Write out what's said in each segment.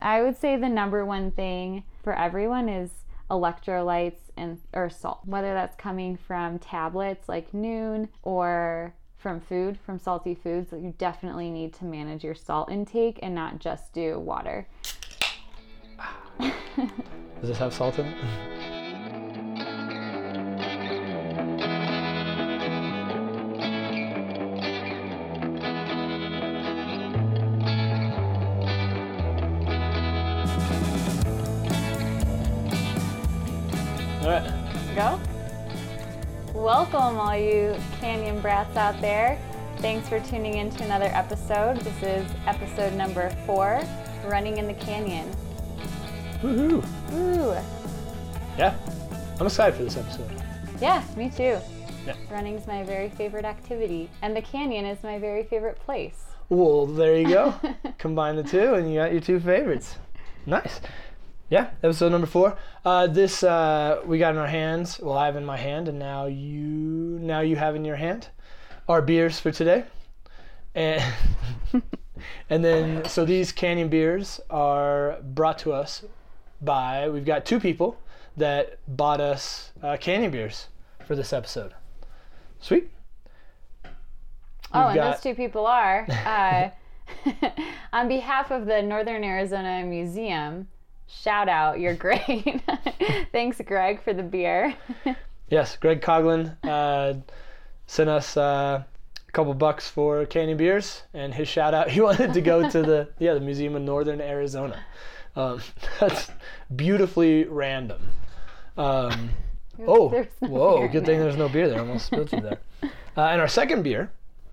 I would say the number one thing for everyone is electrolytes and or salt, whether that's coming from tablets like Nuun or from food, from salty foods, you definitely need to manage your salt intake and not just do water. Does this have salt in it? Welcome, all you Canyon brats out there. Thanks for tuning in to another episode. This is episode number four Running in the Canyon. Woohoo! Ooh, Yeah, I'm excited for this episode. yeah, me too. Yeah. Running's my very favorite activity, and the canyon is my very favorite place. Well, there you go. Combine the two, and you got your two favorites. Nice. Yeah, episode number four. Uh, this uh, we got in our hands. Well, I have in my hand, and now you now you have in your hand our beers for today. And and then so these canyon beers are brought to us by we've got two people that bought us uh, canyon beers for this episode. Sweet. oh, We've and got- those two people are, uh, on behalf of the Northern Arizona Museum, shout out, you're great. Thanks, Greg, for the beer. Yes, Greg Coughlin uh, sent us uh, a couple bucks for canyon beers, and his shout out he wanted to go to the yeah the Museum of Northern Arizona. Um, that's beautifully random. Um, oh, no whoa! Good thing there. there's no beer there. Almost spilled through there. Uh, and our second beer,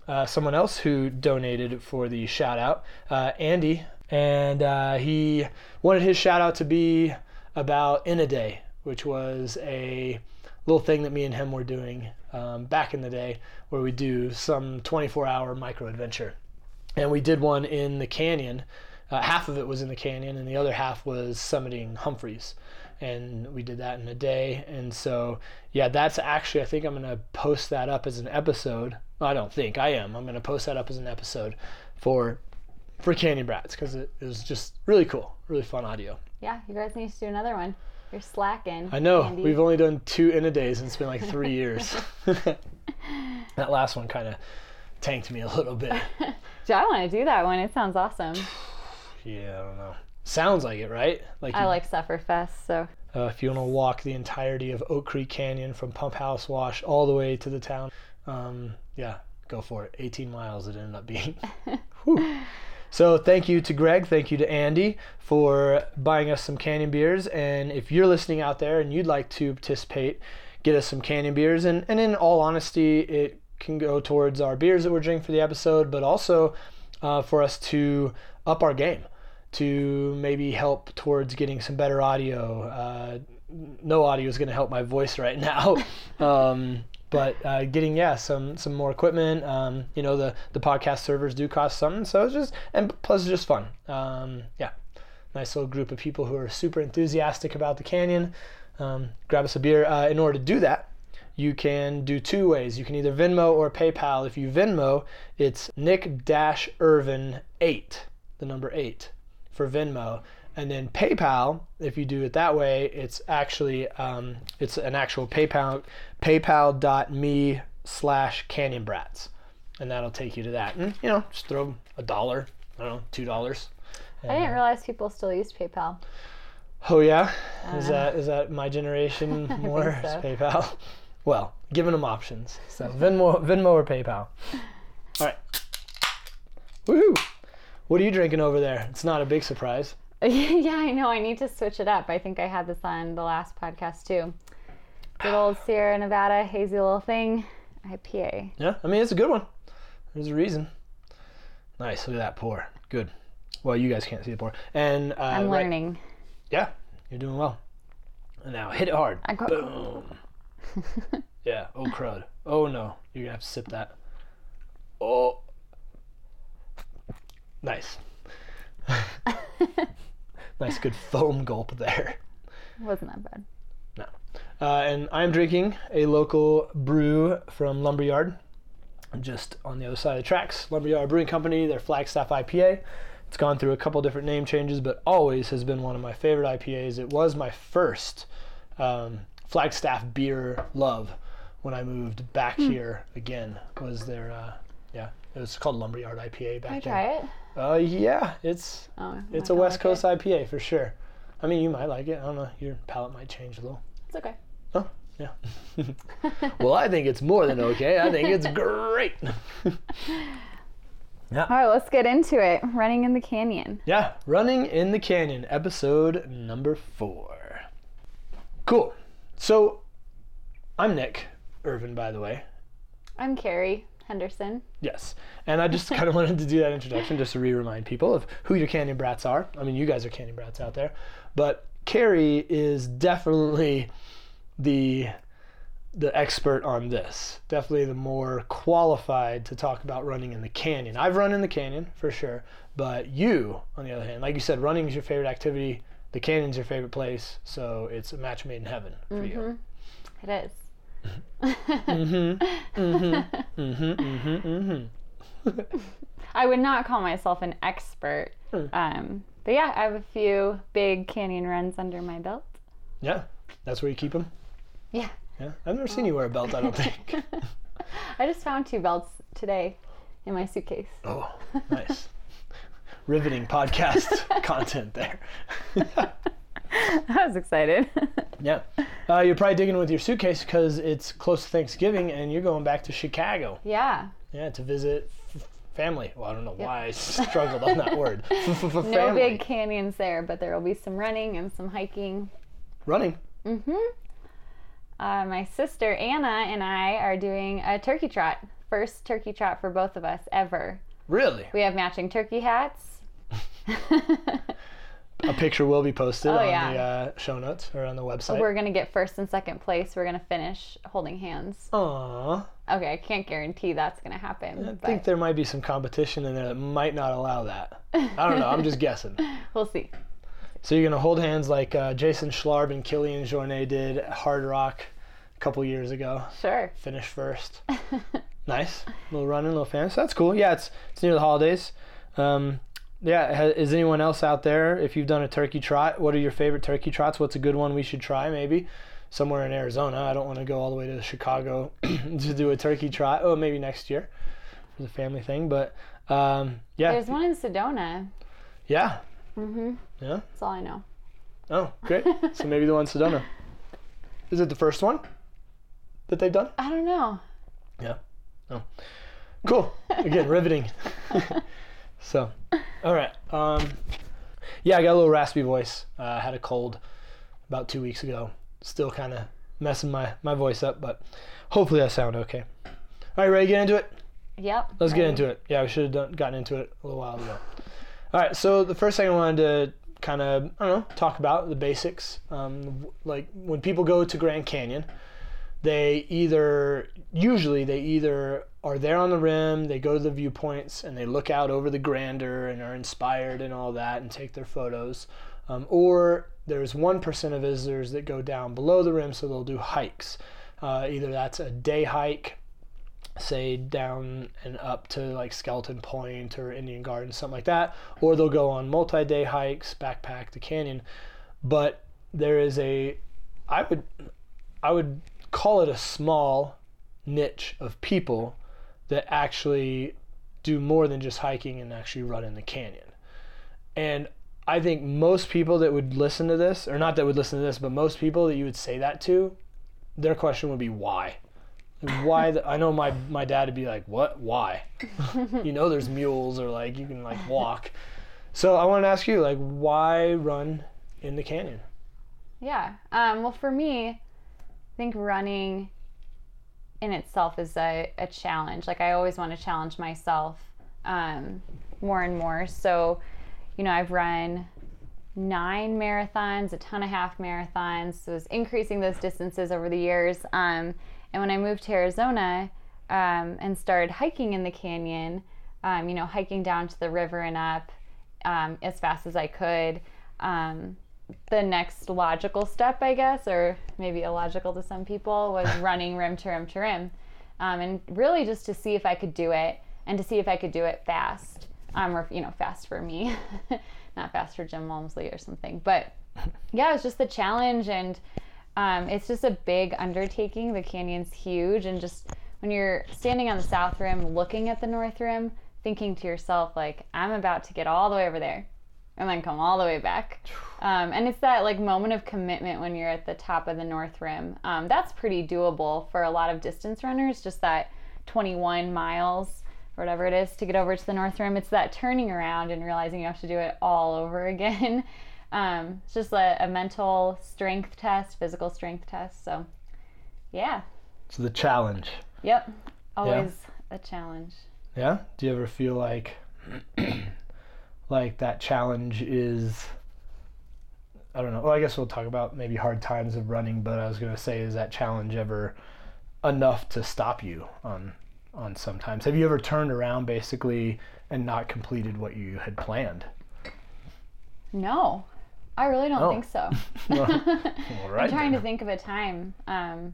uh, someone else who donated for the shout out, uh, Andy, and uh, he wanted his shout out to be about In a Day, which was a little thing that me and him were doing um, back in the day, where we do some 24-hour micro adventure, and we did one in the canyon. Uh, half of it was in the canyon, and the other half was summiting Humphreys and we did that in a day. And so, yeah, that's actually, I think I'm going to post that up as an episode. I don't think I am. I'm going to post that up as an episode for for Canyon Brats because it, it was just really cool, really fun audio. Yeah, you guys need to do another one. You're slacking. I know Andy. we've only done two in a days, and it's been like three years. that last one kind of tanked me a little bit. do I want to do that one. It sounds awesome. Yeah, I don't know. Sounds like it, right? Like I you- like Sufferfest, so Uh, if you want to walk the entirety of Oak Creek Canyon from Pump House Wash all the way to the town, um, yeah, go for it. 18 miles it ended up being. So thank you to Greg, thank you to Andy for buying us some canyon beers. And if you're listening out there and you'd like to participate, get us some canyon beers. And, and in all honesty, it can go towards our beers that we're drinking for the episode, but also uh, for us to up our game to maybe help towards getting some better audio. Uh, no audio is going to help my voice right now, um, but uh, getting yeah some some more equipment. Um, you know the the podcast servers do cost something, so it's just and plus it's just fun. Um, yeah, nice little group of people who are super enthusiastic about the canyon. Um, grab us a beer. Uh, in order to do that, you can do two ways. You can either Venmo or PayPal. If you Venmo, it's Nick Dash Irvine eight, the number eight for Venmo. And then PayPal, if you do it that way, it's actually um, it's an actual PayPal PayPal.me slash Canyon Brats, and that'll take you to that. And you know, just throw a dollar, I don't know, two dollars. I didn't realize people still used PayPal. Oh yeah, is that is that my generation more so. PayPal? Well, giving them options. So Venmo, Venmo or PayPal. All right. Woohoo! What are you drinking over there? It's not a big surprise. yeah, I know. I need to switch it up. I think I had this on the last podcast too. Good old Sierra Nevada hazy little thing, IPA. Yeah, I mean it's a good one. There's a reason. Nice. Look at that pour. Good. Well, you guys can't see the pour. And uh, I'm right- learning. Yeah, you're doing well. And now hit it hard. I got- Boom. yeah. Oh crud. Oh no. You're gonna have to sip that. Oh. Nice. nice, good foam gulp there. Wasn't that bad. Uh, and I'm drinking a local brew from Lumberyard, just on the other side of the tracks. Lumberyard Brewing Company, their Flagstaff IPA. It's gone through a couple different name changes, but always has been one of my favorite IPAs. It was my first um, Flagstaff beer love when I moved back here again. Was their uh, yeah, it was called Lumberyard IPA back Can I then. try it? Uh, yeah, it's Oh, it's a West like Coast it. IPA for sure. I mean, you might like it. I don't know. Your palate might change a little. It's okay. Oh, yeah. well, I think it's more than okay. I think it's great. All right, let's get into it. Running in the canyon. yeah, Running in the Canyon, episode number four. Cool. So, I'm Nick Irvine, by the way. I'm Carrie Henderson. Yes. And I just kind of wanted to do that introduction just to re remind people of who your Canyon Brats are. I mean, you guys are Canyon Brats out there. But Carrie is definitely the the expert on this. Definitely the more qualified to talk about running in the canyon. I've run in the canyon for sure, but you, on the other hand, like you said, running is your favorite activity. The canyon's your favorite place, so it's a match made in heaven for you. It is. Mm-hmm. Mm-hmm. Mm-hmm. Mm-hmm. I would not call myself an expert. Hmm. Um, but yeah, I have a few big canyon runs under my belt. Yeah, that's where you keep them. Yeah. Yeah, I've never seen you wear a belt. I don't think. I just found two belts today in my suitcase. Oh, nice. Riveting podcast content there. I was excited. Yeah. Uh, you're probably digging with your suitcase because it's close to Thanksgiving and you're going back to Chicago. yeah. Yeah, to visit f- family. Well, I don't know why I struggled on that word. No big canyons there, but there will be some running and some hiking. Running. Mm-hmm. Uh, my sister Anna and I are doing a turkey trot. First turkey trot for both of us ever. Really? We have matching turkey hats. A picture will be posted Oh, on yeah. the uh, show notes or on the website. We're gonna get first and second place. We're gonna finish holding hands. Aww. Okay, I can't guarantee that's gonna happen, I but think there might be some competition in there that might not allow that. I don't know. I'm just guessing. we'll see. So you're gonna hold hands like uh, Jason Schlarb and Kilian Jornet did at Hardrock a couple years ago. Sure. Finish first. nice. A little running, little fans. That's cool. Yeah, it's it's near the holidays. Um, yeah, ha- is anyone else out there? If you've done a turkey trot, what are your favorite turkey trots? What's a good one we should try? Maybe somewhere in Arizona. I don't want to go all the way to Chicago to do a turkey trot. Oh, maybe next year for the family thing. But um, yeah, There's one in Sedona. yeah, Mm-hmm. yeah. That's all I know. Oh, great. so maybe the one in Sedona. Is it the first one that they've done? I don't know. Yeah. Oh. Cool. Again, riveting. so, all right. Um, yeah, I got a little raspy voice. Uh, I had a cold about two weeks ago. Still kind of messing my, my voice up, but hopefully I sound okay. All right, ready to get into it? Yep. Let's get into it. Yeah, we should have done, gotten into it a little while ago. All right, so the first thing I wanted to kind of, I don't know, talk about the basics. Um, like when people go to Grand Canyon, they either, usually, they either are there on the rim, they go to the viewpoints, and they look out over the grandeur and are inspired and all that and take their photos. Um, or there's 1% of visitors that go down below the rim, so they'll do hikes. Uh, either that's a day hike, say down and up to like Skeleton Point or Indian Garden, something like that, or they'll go on multi-day hikes, backpack the canyon. But there is a, I would, I would call it a small niche of people that actually do more than just hiking and actually run in the canyon. And I think most people that would listen to this, or not that would listen to this, but most people that you would say that to, their question would be why why the, I know my my dad would be like, "What? Why?" you know, there's mules or like you can like walk. So I want to ask you, like, why run in the canyon? Yeah. Um, well, for me, I think running in itself is a, a challenge. Like, I always want to challenge myself um, more and more. So, you know, I've run nine marathons, a ton of half marathons. So, it's increasing those distances over the years. Um, and when I moved to Arizona um, and started hiking in the canyon, um, you know, hiking down to the river and up um, as fast as I could. Um, the next logical step, I guess, or maybe illogical to some people, was running rim to rim to rim. Um, and really just to see if I could do it and to see if I could do it fast. um, or you know, fast for me, not fast for Jim Walmsley or something. But yeah, it's just the challenge, and um, it's just a big undertaking. The canyon's huge, and just when you're standing on the south rim, looking at the north rim, thinking to yourself like, I'm about to get all the way over there, and then come all the way back. Um, and it's that like moment of commitment when you're at the top of the north rim. Um, that's pretty doable for a lot of distance runners. Just that 21 miles or whatever it is to get over to the north rim. It's that turning around and realizing you have to do it all over again. Um, it's just a, a mental strength test, physical strength test. So, yeah. So the challenge. Yep. Always a challenge. Yeah. Do you ever feel like like that challenge is I don't know. Well, I guess we'll talk about maybe hard times of running, but I was going to say is that challenge ever enough to stop you on on sometimes? Have you ever turned around basically and not completed what you had planned? No. I really don't Oh. think so. Well, right. I'm trying then. to think of a time um,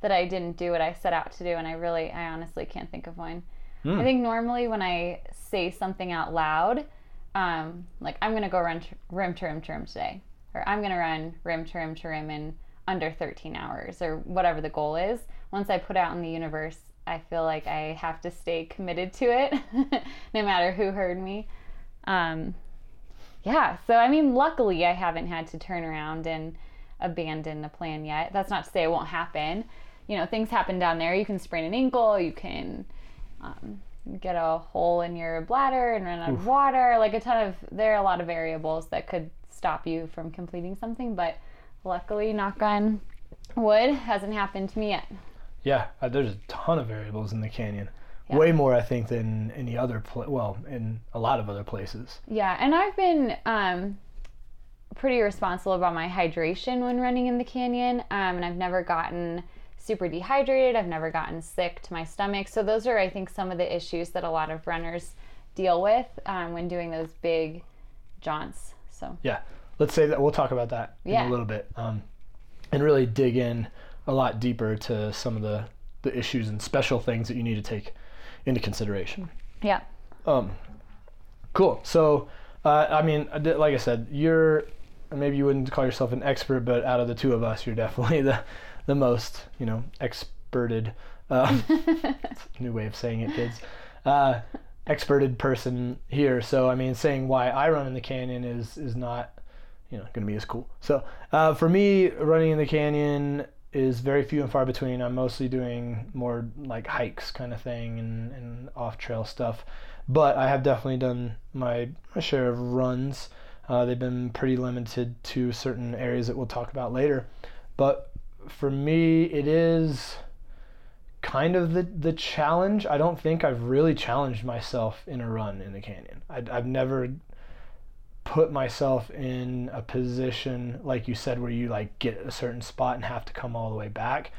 that I didn't do what I set out to do, and I really, I honestly can't think of one. Hmm. I think normally when I say something out loud, um, like I'm gonna go run t- rim to rim to rim today, or I'm gonna run rim to rim to rim in under 13 hours, or whatever the goal is. Once I put out in the universe, I feel like I have to stay committed to it, no matter who heard me. Um, yeah, so I mean, luckily I haven't had to turn around and abandon a plan yet. That's not to say it won't happen. You know, things happen down there. You can sprain an ankle, you can um, get a hole in your bladder and run out of water. Like a ton of, there are a lot of variables that could stop you from completing something, but luckily, knock on wood, hasn't happened to me yet. Yeah, uh, there's a ton of variables in the canyon. Yeah. Way more, I think, than any other. Pla- well, in a lot of other places. Yeah, and I've been um, pretty responsible about my hydration when running in the canyon, um, and I've never gotten super dehydrated. I've never gotten sick to my stomach. So those are, I think, some of the issues that a lot of runners deal with um, when doing those big jaunts. So Yeah, let's say that we'll talk about that in a little bit, um, and really dig in a lot deeper to some of the the issues and special things that you need to take into consideration. yeah, Um, cool. So, uh, I mean, like I said, you're maybe you wouldn't call yourself an expert, but out of the two of us, you're definitely the the most you know experted. Uh, new way of saying it, kids. Uh, experted person here. So, I mean, saying why I run in the canyon is is not you know going to be as cool. So, uh, for me, running in the canyon is very few and far between. I'm mostly doing more like hikes kind of thing and, and off trail stuff. But I have definitely done my, my share of runs. Uh, they've been pretty limited to certain areas that we'll talk about later. But for me, it is kind of the, the challenge. I don't think I've really challenged myself in a run in the canyon. I, I've never put myself in a position like you said where you like get a certain spot and have to come all the way back.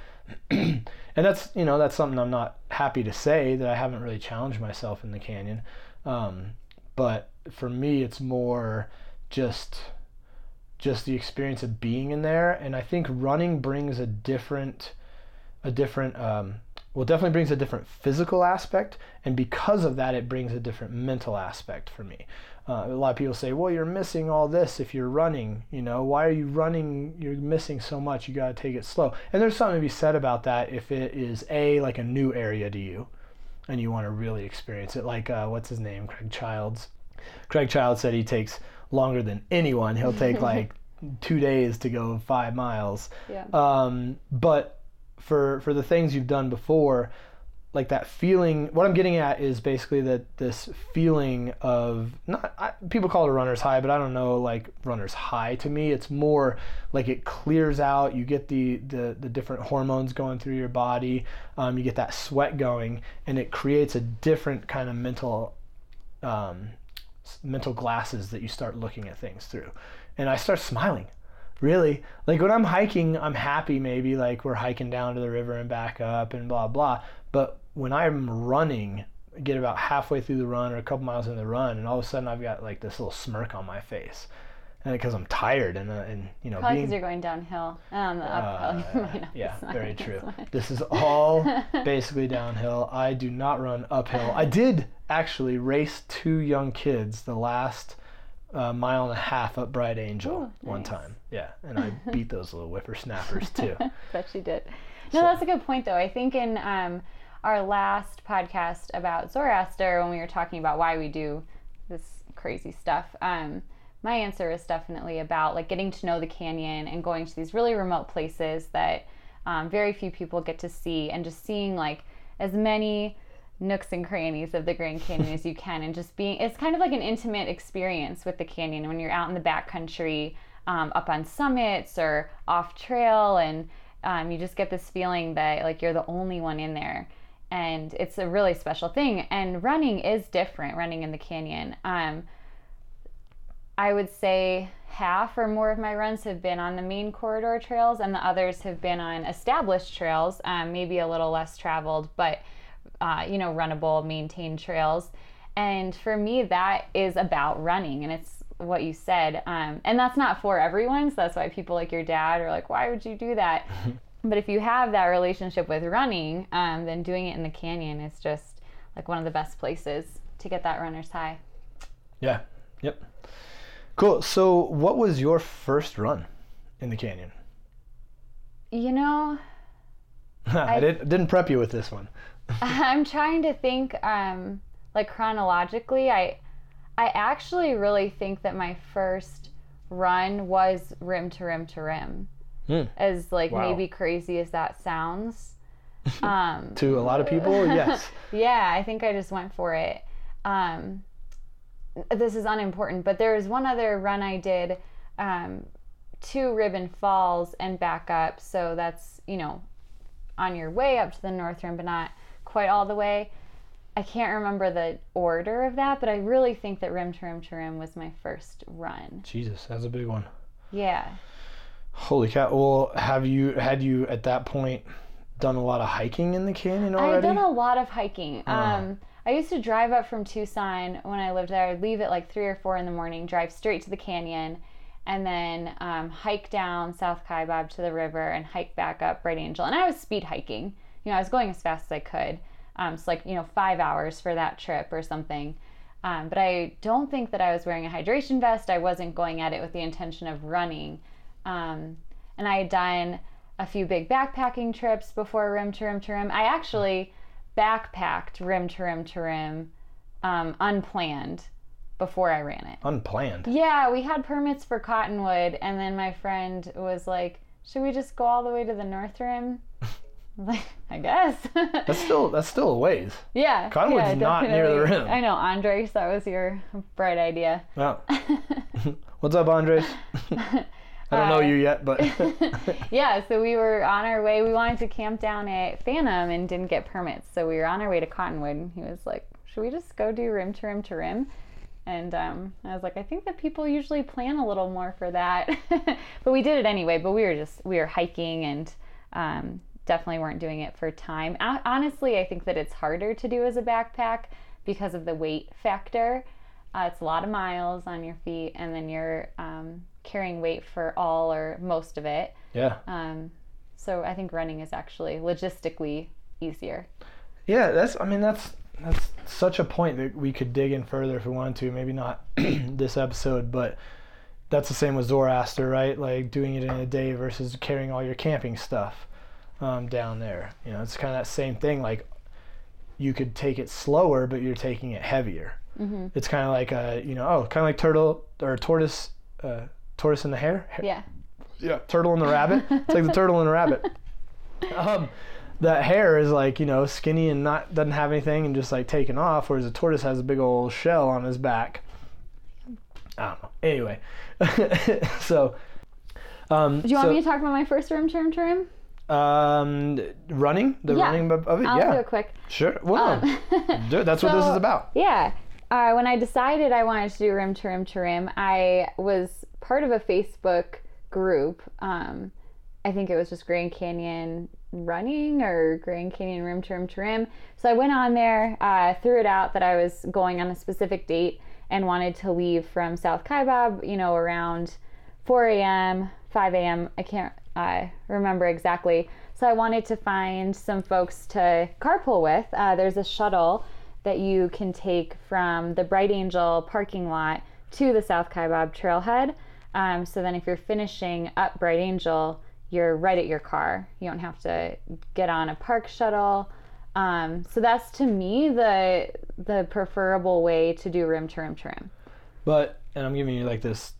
And that's you know that's something i'm not happy to say that i haven't really challenged myself in the canyon. Um, but for me it's more just just the experience of being in there. And i think running brings a different a different um, well definitely brings a different physical aspect. And because of that it brings a different mental aspect for me uh, a lot of people say well you're missing all this if you're running you know why are you running? You're missing so much you got to take it slow. And there's something to be said about that if it is a like a new area to you and you want to really experience it like uh, what's his name? Craig childs. Craig Childs said he takes longer than anyone. He'll take like two days to go five miles. Yeah, um, but for for the things you've done before like that feeling what i'm getting at is basically that this feeling of not I, people call it a runner's high but i don't know like runner's high to me. It's more like it clears out. You get the the, the different hormones going through your body. Um, you get that sweat going and it creates a different kind of mental um, mental glasses that you start looking at things through. And i start smiling. Really? Like when i'm hiking i'm happy maybe like we're hiking down to the river and back up and blah blah. But when i'm running get about halfway through the run or a couple miles in the run and all of a sudden i've got like this little smirk on my face and because I'm tired and uh, and you know Probably because you're going downhill. And the uphill, uh, yeah, very true. This is all basically downhill. I do not run uphill. I did actually race two young kids the last uh, mile and a half up Bright Angel Ooh, one nice. time. Yeah, and I beat those little whippersnappers too. Bet you did. No, that's a good point, though. I think in um, our last podcast about Zoroaster, when we were talking about why we do this crazy stuff, um, my answer is definitely about like getting to know the canyon and going to these really remote places that um, very few people get to see, and just seeing like as many nooks and crannies of the Grand Canyon as you can, and just being it's kind of like an intimate experience with the canyon when you're out in the backcountry, um, up on summits or off trail, and um, you just get this feeling that like you're the only one in there. And it's a really special thing. And running is different, running in the canyon. Um, I would say half or more of my runs have been on the main corridor trails, and the others have been on established trails, um, maybe a little less traveled, but uh, you know, runnable, maintained trails. And for me, that is about running, and it's what you said. Um, and that's not for everyone, so that's why people like your dad are like, "Why would you do that?" but if you have that relationship with running, um, then doing it in the canyon is just like one of the best places to get that runner's high. Yeah. Yep. Cool. So, what was your first run in the canyon? You know, I, didn't didn't prep you with this one. I'm trying to think um like chronologically I I actually really think that my first run was rim to rim to rim. Hmm. As like Wow. maybe crazy as that sounds. Um To a lot of people, yes. yeah, I think I just went for it. Um, this is unimportant, but there was one other run I did um, to Ribbon Falls and back up. So that's, you know, on your way up to the North Rim, but not quite all the way. I can't remember the order of that, but I really think that Rim to Rim to Rim was my first run. Jesus, that's a big one. Yeah. Holy cow! Well, have you had you at that point done a lot of hiking in the canyon already? I've done a lot of hiking. Oh. Um, I used to drive up from Tucson when I lived there. I'd leave at like three or four in the morning, drive straight to the canyon, and then um, hike down South Kaibab to the river and hike back up Bright Angel. And I was speed hiking. You know, I was going as fast as I could. Um, it's like you know five hours for that trip or something. Um, but I don't think that I was wearing a hydration vest. I wasn't going at it with the intention of running. Um, and I had done a few big backpacking trips before rim to rim to rim. I actually backpacked rim to rim to rim um, unplanned before I ran it. Unplanned. Yeah, we had permits for Cottonwood, and then my friend was like, Should we just go all the way to the North Rim? I like, I guess. That's still that's still a ways. yeah. Cottonwood's yeah, not near the rim. I know, Andres, that was your bright idea. Wow. What's up, Andres? I don't know Uh, you yet, but yeah, so we were on our way. We wanted to camp down at Phantom and didn't get permits. So we were on our way to Cottonwood. And he was like, Should we just go do rim to rim to rim? And um, I was like, I think that people usually plan a little more for that. but we did it anyway. But we were just, we were hiking and um, definitely weren't doing it for time. Ho- Honestly, I think that it's harder to do as a backpack because of the weight factor. Uh, it's a lot of miles on your feet, and then you're um, carrying weight for all or most of it. yeah, Um, so I think running is actually logistically easier. yeah. That's I mean that's that's such a point that we could dig in further if we wanted to. Maybe not this episode, but that's the same with Zoroaster, right? Like doing it in a day versus carrying all your camping stuff um, down there. You know, it's kind of that same thing. Like you could take it slower, but you're taking it heavier. Mm-hmm. It's kind of like a you know oh kind of like turtle or tortoise uh, tortoise and the hare. Yeah. Yeah, turtle and the rabbit. It's like the turtle and the rabbit. Um, that hare is like you know skinny and not doesn't have anything and just like taking off, whereas a tortoise has a big old shell on his back. I don't know. Anyway, so. Um, Do you want so, me to talk about my first rim term rim? Um, running the Yeah. running of of it. I'll yeah, do it quick. sure. Well, Um, that's what this is about. Yeah. Uh, when I decided I wanted to do rim to rim to rim, I was part of a Facebook group. Um, I think it was just Grand Canyon running or Grand Canyon rim to rim to rim. So I went on there, uh, threw it out that I was going on a specific date, and wanted to leave from South Kaibab, you know, around 4 a.m., 5 a.m. I can't uh, remember exactly. So I wanted to find some folks to carpool with. Uh, there's a shuttle that you can take from the Bright Angel parking lot to the South Kaibab trailhead. Um, so then if you're finishing up Bright Angel, you're right at your car. You don't have to get on a park shuttle. Um, so that's to me the the preferable way to do rim to rim to rim. But and I'm giving you like this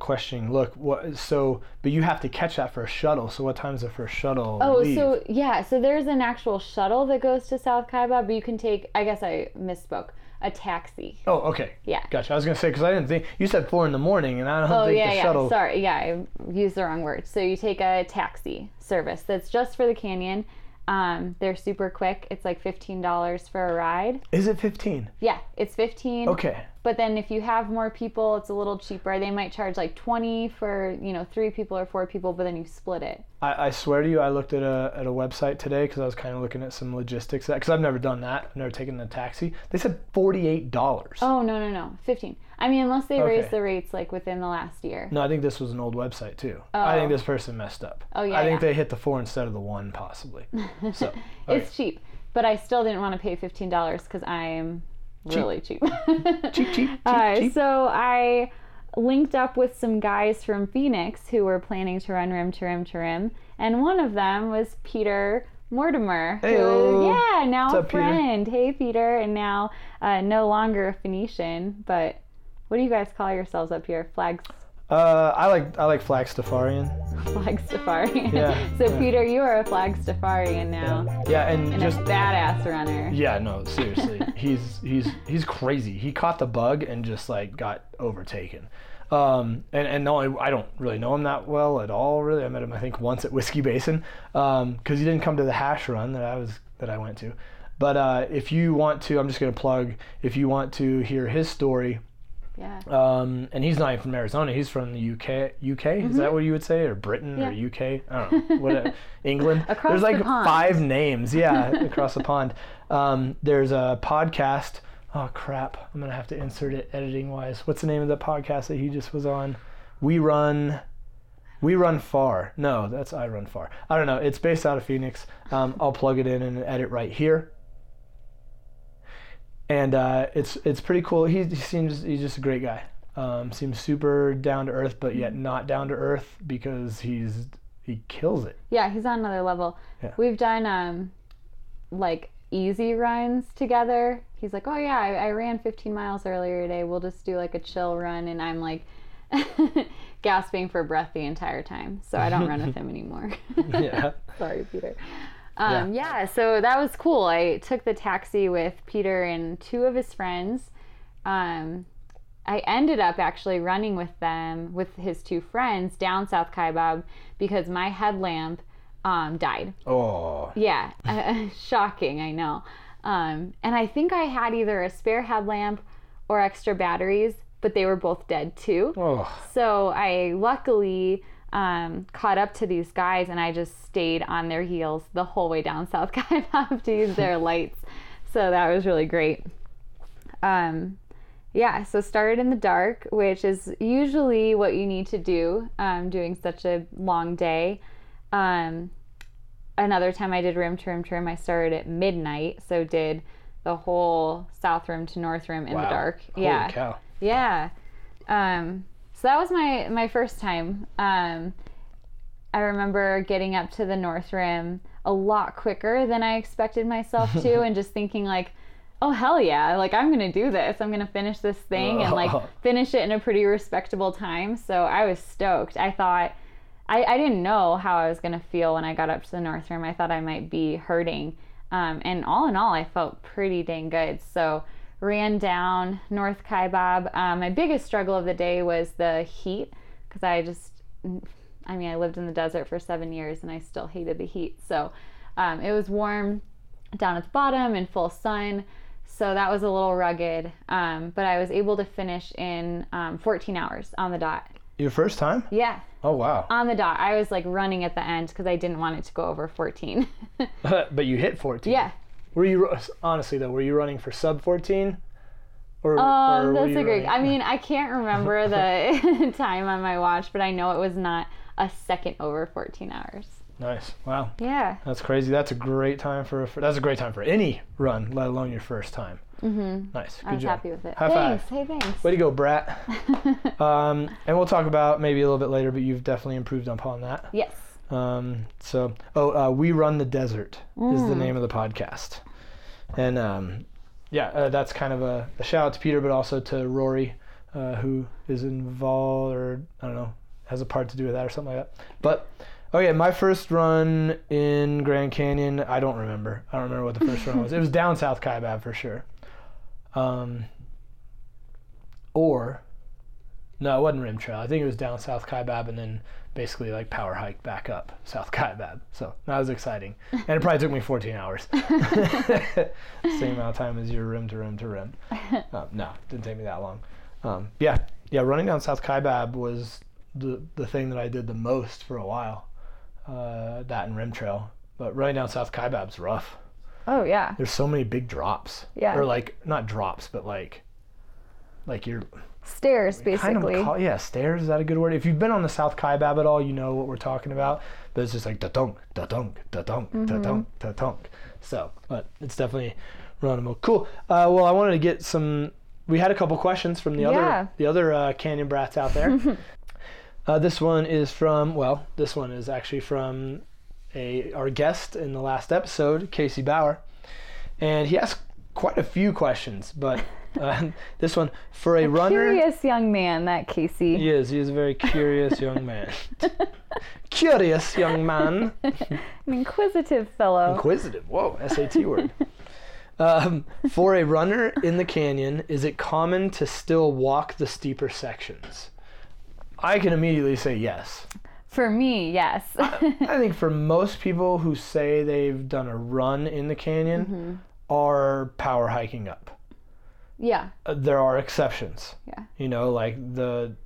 questioning look. What so? But you have to catch that first shuttle. So what time's the first shuttle? Oh, leave? so yeah, so there's an actual shuttle that goes to South Kaibab, but you can take. I guess I misspoke. A taxi. Oh, okay. Yeah. Gotcha. I was gonna say because I didn't think you said four in the morning, and I don't Oh think yeah, the yeah. shuttle. Sorry, yeah, I used the wrong word. So you take a taxi service that's just for the canyon. Um, they're super quick. It's like fifteen dollars for a ride. Is it fifteen? Yeah, it's fifteen. Okay. But then if you have more people, it's a little cheaper. They might charge like twenty for you know three people or four people, but then you split it. I, I swear to you, I looked at a at a website today because I was kind of looking at some logistics because I've never done that. I've never taken a taxi. They said forty eight dollars. Oh no no no, fifteen. I mean, unless they Okay. raised the rates like within the last year. No, I think this was an old website too. oh. I think Oh. this person messed up. Oh, yeah, I think yeah. they hit the four instead of the one, possibly. So okay. It's cheap, but I still didn't want to pay fifteen dollars because I am really cheap. cheap, cheap, cheap, Uh, cheap. So I linked up with some guys from Phoenix who were planning to run rim to rim to rim, and one of them was Peter Mortimer. who- yeah, now What's a up, Peter? friend. Hey, Peter, and now uh, no longer a Phoenician, but what do you guys call yourselves up here? Flags, Uh, I like I like Flagstaffarian. Flagstaffarian. Yeah, so yeah. Peter, you are a Flagstaffarian now, Yeah, and and just a badass runner. yeah, no, seriously, he's he's he's crazy. He caught the bug and just like got overtaken. Um, and and no, I, I don't really know him that well at all. Really, I met him I think once at Whiskey Basin because he didn't come to the hash run that I was that I went to. But uh, if you want to, I'm just gonna plug. If you want to hear his story, Yeah. um, and he's not even from Arizona. He's from the UK. UK is that what you would say, or Britain, or Mm-hmm. UK? I don't know. What? England. Across There's the like pond. five names. Yeah, across the pond. Um, there's a podcast. Oh crap! I'm gonna have to insert it editing wise. What's the name of the podcast that he just was on? We run. We run far. No, that's I run far. I don't know. It's based out of Phoenix. Um, I'll plug it in and edit right here and uh, it's it's pretty cool. He, he seems he's just a great guy. Um, seems super down to earth, but yet not down to earth because he's he kills it. Yeah, he's on another level. Yeah. We've done um like easy runs together. He's like, "Oh yeah, I, I ran 15 miles earlier today. We'll just do like a chill run." And I'm like gasping for breath the entire time. So I don't run with him anymore. Yeah. Sorry, Peter. Um, yeah. so that was cool. I took the taxi with Peter and two of his friends. Um, I ended up actually running with them, with his two friends, down South Kaibab because my headlamp um, died. Oh. Yeah, shocking, I know. Um, and I think I had either a spare headlamp or extra batteries, but they were both dead too. Oh. So I luckily um, caught up to these guys and I just stayed on their heels the whole way down South Kaibab to use their lights. So that was really great. Um, yeah, so started in the dark, which is usually what you need to do um, doing such a long day. Um, another time I did rim to rim to rim, I started at midnight, so did the whole south rim to north rim in the dark. Holy yeah. cow. Yeah. Um, so that was my my first time. Um, I remember getting up to the North Rim a lot quicker than I expected myself to, and just thinking like, "Oh hell yeah! Like I'm gonna do this. I'm gonna finish this thing and like finish it in a pretty respectable time." So I was stoked. I thought. I, I didn't know how I was going to feel when I got up to the North Rim. I thought I might be hurting. Um, and all in all, I felt pretty dang good. So, ran down North Kaibab. Um, my biggest struggle of the day was the heat because I just, I mean, I lived in the desert for seven years and I still hated the heat. So, um, it was warm down at the bottom in full sun. So that was a little rugged, um, but I was able to finish in um, 14 hours on the dot. Your first time? Yeah, Oh wow. on the dot. I was like running at the end because I didn't want it to go over 14. but you hit 14. yeah. Were you honestly though? Were you running for sub 14? Or, Um, or that's a great. running- I mean, I can't remember the time on my watch, but I know it was not a second over 14 hours. Nice. Wow. Yeah. That's crazy. That's a great time for a, fir- that's a great time for any run, let alone your first time. Mm-hmm. Nice. Good I was job. happy with it. High thanks. five. Hey, thanks. Way to go, Brat. um, and we'll talk about maybe a little bit later, but you've definitely improved upon that. yes. Um, so, oh, uh, we run the desert is the Mm. name of the podcast, and um, yeah, uh, that's kind of a, a shout out to Peter, but also to Rory, uh, who is involved or I don't know has a part to do with that or something like that. But oh yeah, my first run in Grand Canyon, I don't remember. I don't remember what the first run was. It was down South Kaibab for sure. Um, or no, it wasn't Rim Trail. I think it was down South Kaibab and then basically like power hike back up South Kaibab. So that was exciting. And it probably took me 14 hours. Same amount of time as your rim to rim to rim. Um, no, didn't take me that long. Um, yeah, yeah, running down South Kaibab was the, the thing that I did the most for a while. Uh, that and rim trail. But running down South Kaibab's rough. Oh yeah. There's so many big drops. Yeah. Or like, not drops, but like, like you're Stairs, kind basically. of call, yeah stairs is that a good word? If you've been on the south kaibab at all you know what we're talking about. But it's just like da dunk da dunk da dunk da dunk da dunk so but it's definitely runnable cool. Uh, well i wanted to get some we had a couple questions from the Yeah. other the other uh, canyon brats out there. Uh, this one is from well this one is actually from a our guest in the last episode casey bauer. And he asked quite a few questions but uh, this one for a runner Curious young man, that Casey. he is. He is a very curious young man. curious young man. An inquisitive fellow. Inquisitive. Whoa, SAT word. Um, for a runner in the canyon, is it common to still walk the steeper sections? I can immediately say yes. For me, yes. I think for most people who say they've done a run in the canyon are power hiking up. Yeah. Uh, there are exceptions. Yeah. You know, like the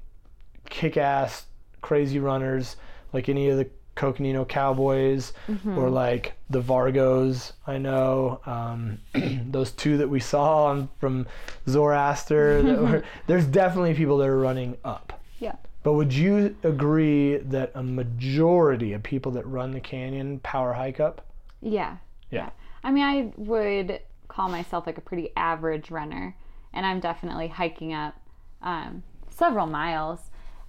kick ass crazy runners, like any of the Coconino Cowboys or like the Vargos, I know. Um, those two that we saw on, from Zoroaster. that were, there's definitely people that are running up. Yeah. But would you agree that a majority of people that run the canyon power hike up? Yeah. Yeah. I mean, I would call myself like a pretty average runner, and I'm definitely hiking up um, several miles.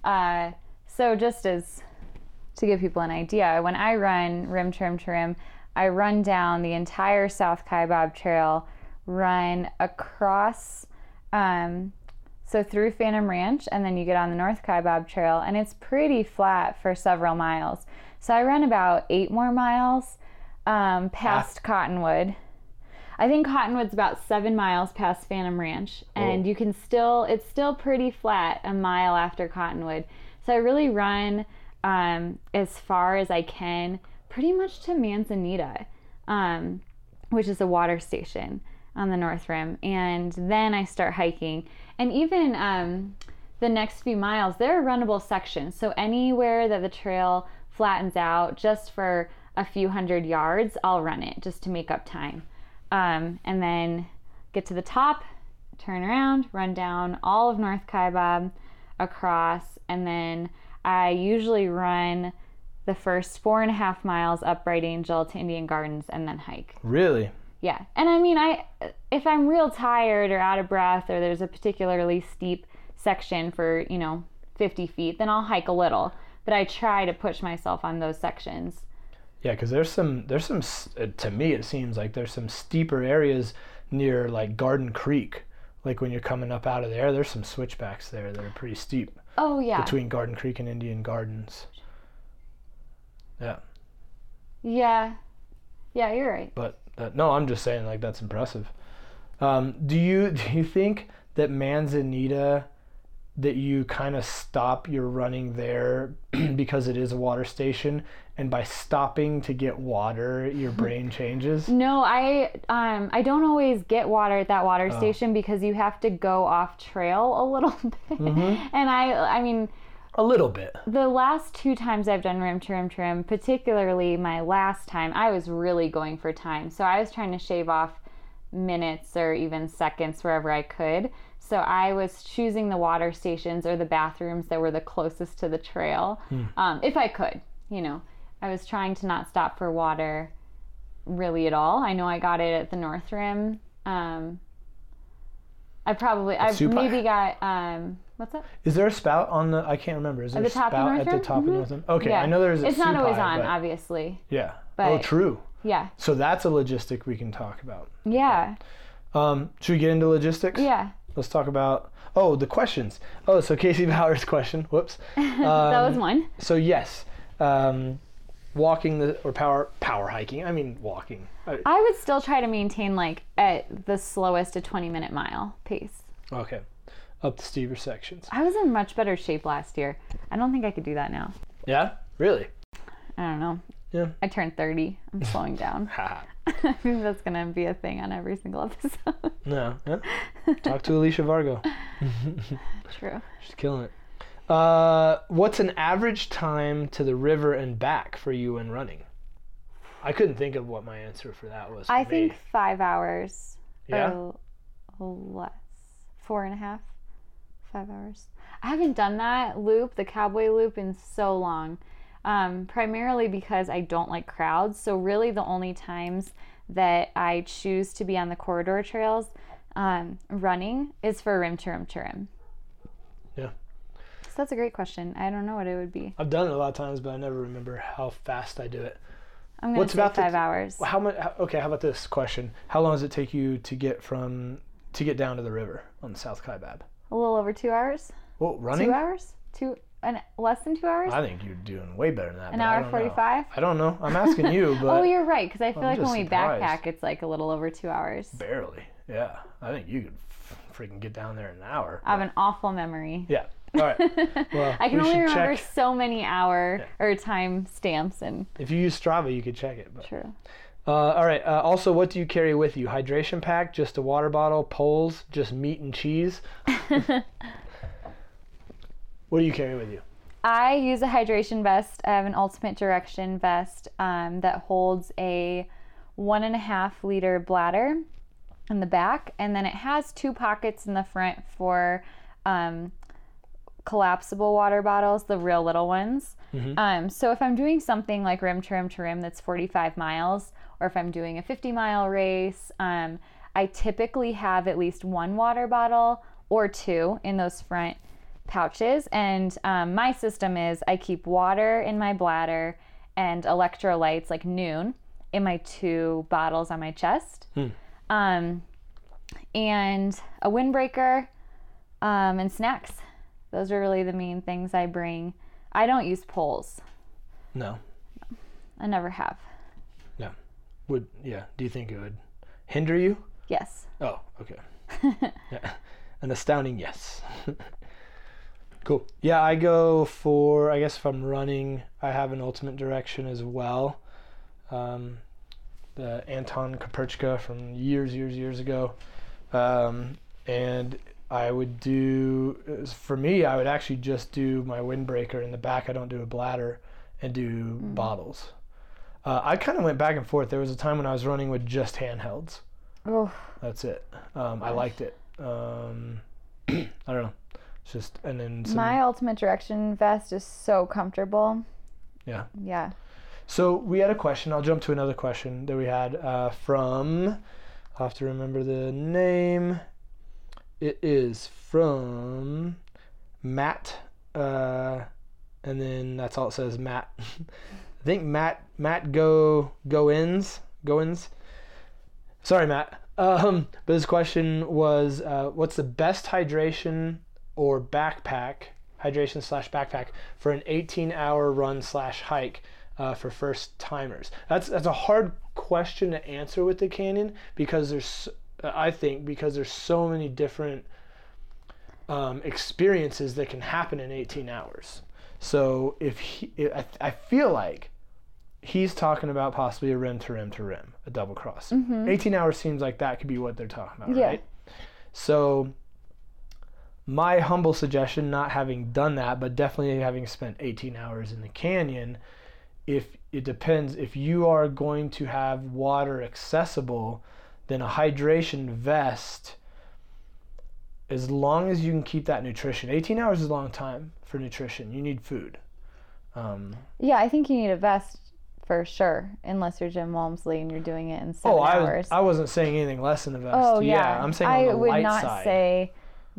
Uh, so, just as to give people an idea, when I run rim to rim to rim, I run down the entire South Kaibab Trail, run across, um, so through Phantom Ranch, and then you get on the North Kaibab Trail, and it's pretty flat for several miles. So I run about eight more miles um, past Cottonwood. I think Cottonwood's about seven miles past Phantom Ranch, and Whoa. you can still, it's still pretty flat a mile after Cottonwood. So I really run um, as far as I can, pretty much to Manzanita, um, which is a water station on the North Rim. And then I start hiking. And even um, the next few miles, there are runnable sections. So anywhere that the trail flattens out just for a few hundred yards, I'll run it just to make up time. Um, and then get to the top, turn around, run down all of North Kaibab across, and then I usually run the first four and a half miles up Bright Angel to Indian Gardens and then hike. Really? Yeah. And I mean, I if I'm real tired or out of breath or there's a particularly steep section for, you know, 50 feet, then I'll hike a little. But I try to push myself on those sections. Yeah, because there's some there's some uh, to me it seems like there's some steeper areas near like Garden Creek. Like when you're coming up out of there, there's some switchbacks there that are pretty steep Oh, yeah. between Garden Creek and Indian Gardens. Yeah, Yeah. Yeah, you're right. but uh, no, I'm just saying like that's impressive. Um, do you do you think that Manzanita that you kind of stop your running there because it is a water station and by stopping to get water your brain changes? No, I um I don't always get water at that water station because you have to go off trail a little bit. And I I mean A little bit. the last two times I've done rim to rim to rim, particularly my last time, I was really going for time. So I was trying to shave off minutes or even seconds wherever I could. So I was choosing the water stations or the bathrooms that were the closest to the trail, um, if I could. You know, I was trying to not stop for water really at all. I know I got it at the North Rim. Um, I probably, I maybe got, um, what's that? Is there a spout on the? I can't remember. Is there the a top spout at the top of Mhm. North Rim? Okay, yeah. I know there's a spout. It's not always on, but- obviously. Yeah. oh, true. Yeah. So that's a logistic we can talk about. Yeah. Um, should we get into logistics? Yeah. Let's talk about. Oh, the questions. Oh, so Casey Bowers' question. Whoops. that Um, was one. So yes, um, walking the or power power hiking. I mean walking. Uh, I would still try to maintain like at the slowest a 20 minute mile pace. Okay, up the steeper sections. I was in much better shape last year. I don't think I could do that now. Yeah, really. I don't know. Yeah. I turned 30. I'm slowing down. I think that's going to be a thing on every single episode. No. Yeah. Talk to Alicia Vargo. True. She's killing it. Uh, what's an average time to the river and back for you when running? I couldn't think of what my answer for that was. For I me. think five hours Yeah. or less. four and a half, five hours. I haven't done that loop, the cowboy loop, in so long. Um, primarily because I don't like crowds. So, really, the only times that I choose to be on the corridor trails um, running is for rim to rim to rim. Yeah. So, that's a great question. I don't know what it would be. I've done it a lot of times, but I never remember how fast I do it. I'm going to about the- five hours. How much? Okay, how about this question? How long does it take you to get from to get down to the river on South Kaibab? A little over two hours? Well, running. Two hours? Two, an, less than two hours? I think you're doing way better than that. An hour 45? I don't know. I'm asking you, but Oh, you're right. Because I feel I'm like when just we backpack, it's like a little over two hours. barely. Yeah, I think you could freaking get down there in an hour. I have an awful memory. Yeah. All right. Well, I can we only remember check. so many hour or time stamps and If you use Strava, you could check it. But. true. Uh, all right. Uh, also, what do you carry with you? Hydration pack, just a water bottle, poles, just meat and cheese. what do you carry with you? I use a hydration vest. I have an Ultimate Direction vest um, that holds a one and a half liter bladder in the back, and then it has two pockets in the front for um, collapsible water bottles, the real little ones. Um, so if I'm doing something like rim to rim to rim that's 45 miles, or if I'm doing a 50 mile race, um, I typically have at least one water bottle or two in those front pouches. And um, my system is I keep water in my bladder and electrolytes like Nuun in my two bottles on my chest. Um, and a windbreaker um, and snacks. Those are really the main things I bring. I don't use poles. No. I never have. No. Would yeah? Do you think it would hinder you? Yes. Oh, okay. yeah. An astounding yes. cool. Yeah, I go for, I guess if I'm running, I have an ultimate direction as well. Um, the Anton Krupicka from years, years, years ago. Um, and I would do, for me, I would actually just do my windbreaker in the back. I don't do a bladder and do bottles. Uh, I kind of went back and forth. There was a time when I was running with just handhelds. Oh, That's it. Um, I liked it. Um, I don't know. It's just and then some, my ultimate direction vest is so comfortable. Yeah. Yeah. so we had a question. I'll jump to another question that we had uh, from. I'll have to remember the name. It is from Matt, uh, and then that's all it says. Matt. I think Matt Matt go Goins Goins. Sorry, Matt. Um, but his question was, uh, what's the best hydration or backpack hydration slash backpack for an 18 hour run slash hike uh, for first timers? That's that's a hard question to answer with the canyon because there's I think because there's so many different um, experiences that can happen in 18 hours. So if he, I, I feel like he's talking about possibly a rim to rim to rim, a double cross. 18 hours seems like that could be what they're talking about, Yeah. right? So my humble suggestion, not having done that, but definitely having spent 18 hours in the canyon, if it depends, if you are going to have water accessible, then a hydration vest as long as you can keep that nutrition, 18 hours is a long time for nutrition. You need food. Um, Yeah, I think you need a vest for sure, unless you're Jim Walmsley and you're doing it in seven oh, I, hours. I wasn't saying anything less than a vest. oh yeah. I'm saying I on the would not side. say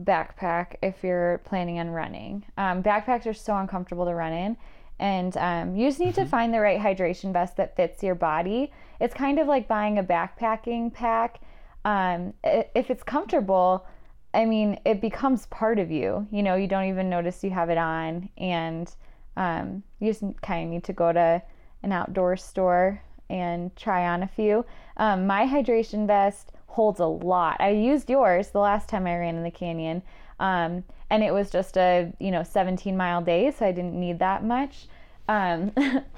backpack if you're planning on running. Um, backpacks are so uncomfortable to run in, and um, you just need Mm-hmm. to find the right hydration vest that fits your body. It's kind of like buying a backpacking pack. Um, if it's comfortable, I mean, it becomes part of you. You know, you don't even notice you have it on, and um, you just kind of need to go to an outdoor store and try on a few. Um, my hydration vest holds a lot. I used yours the last time I ran in the canyon, um, and it was just a you know 17 mile day, so I didn't need that much. Um,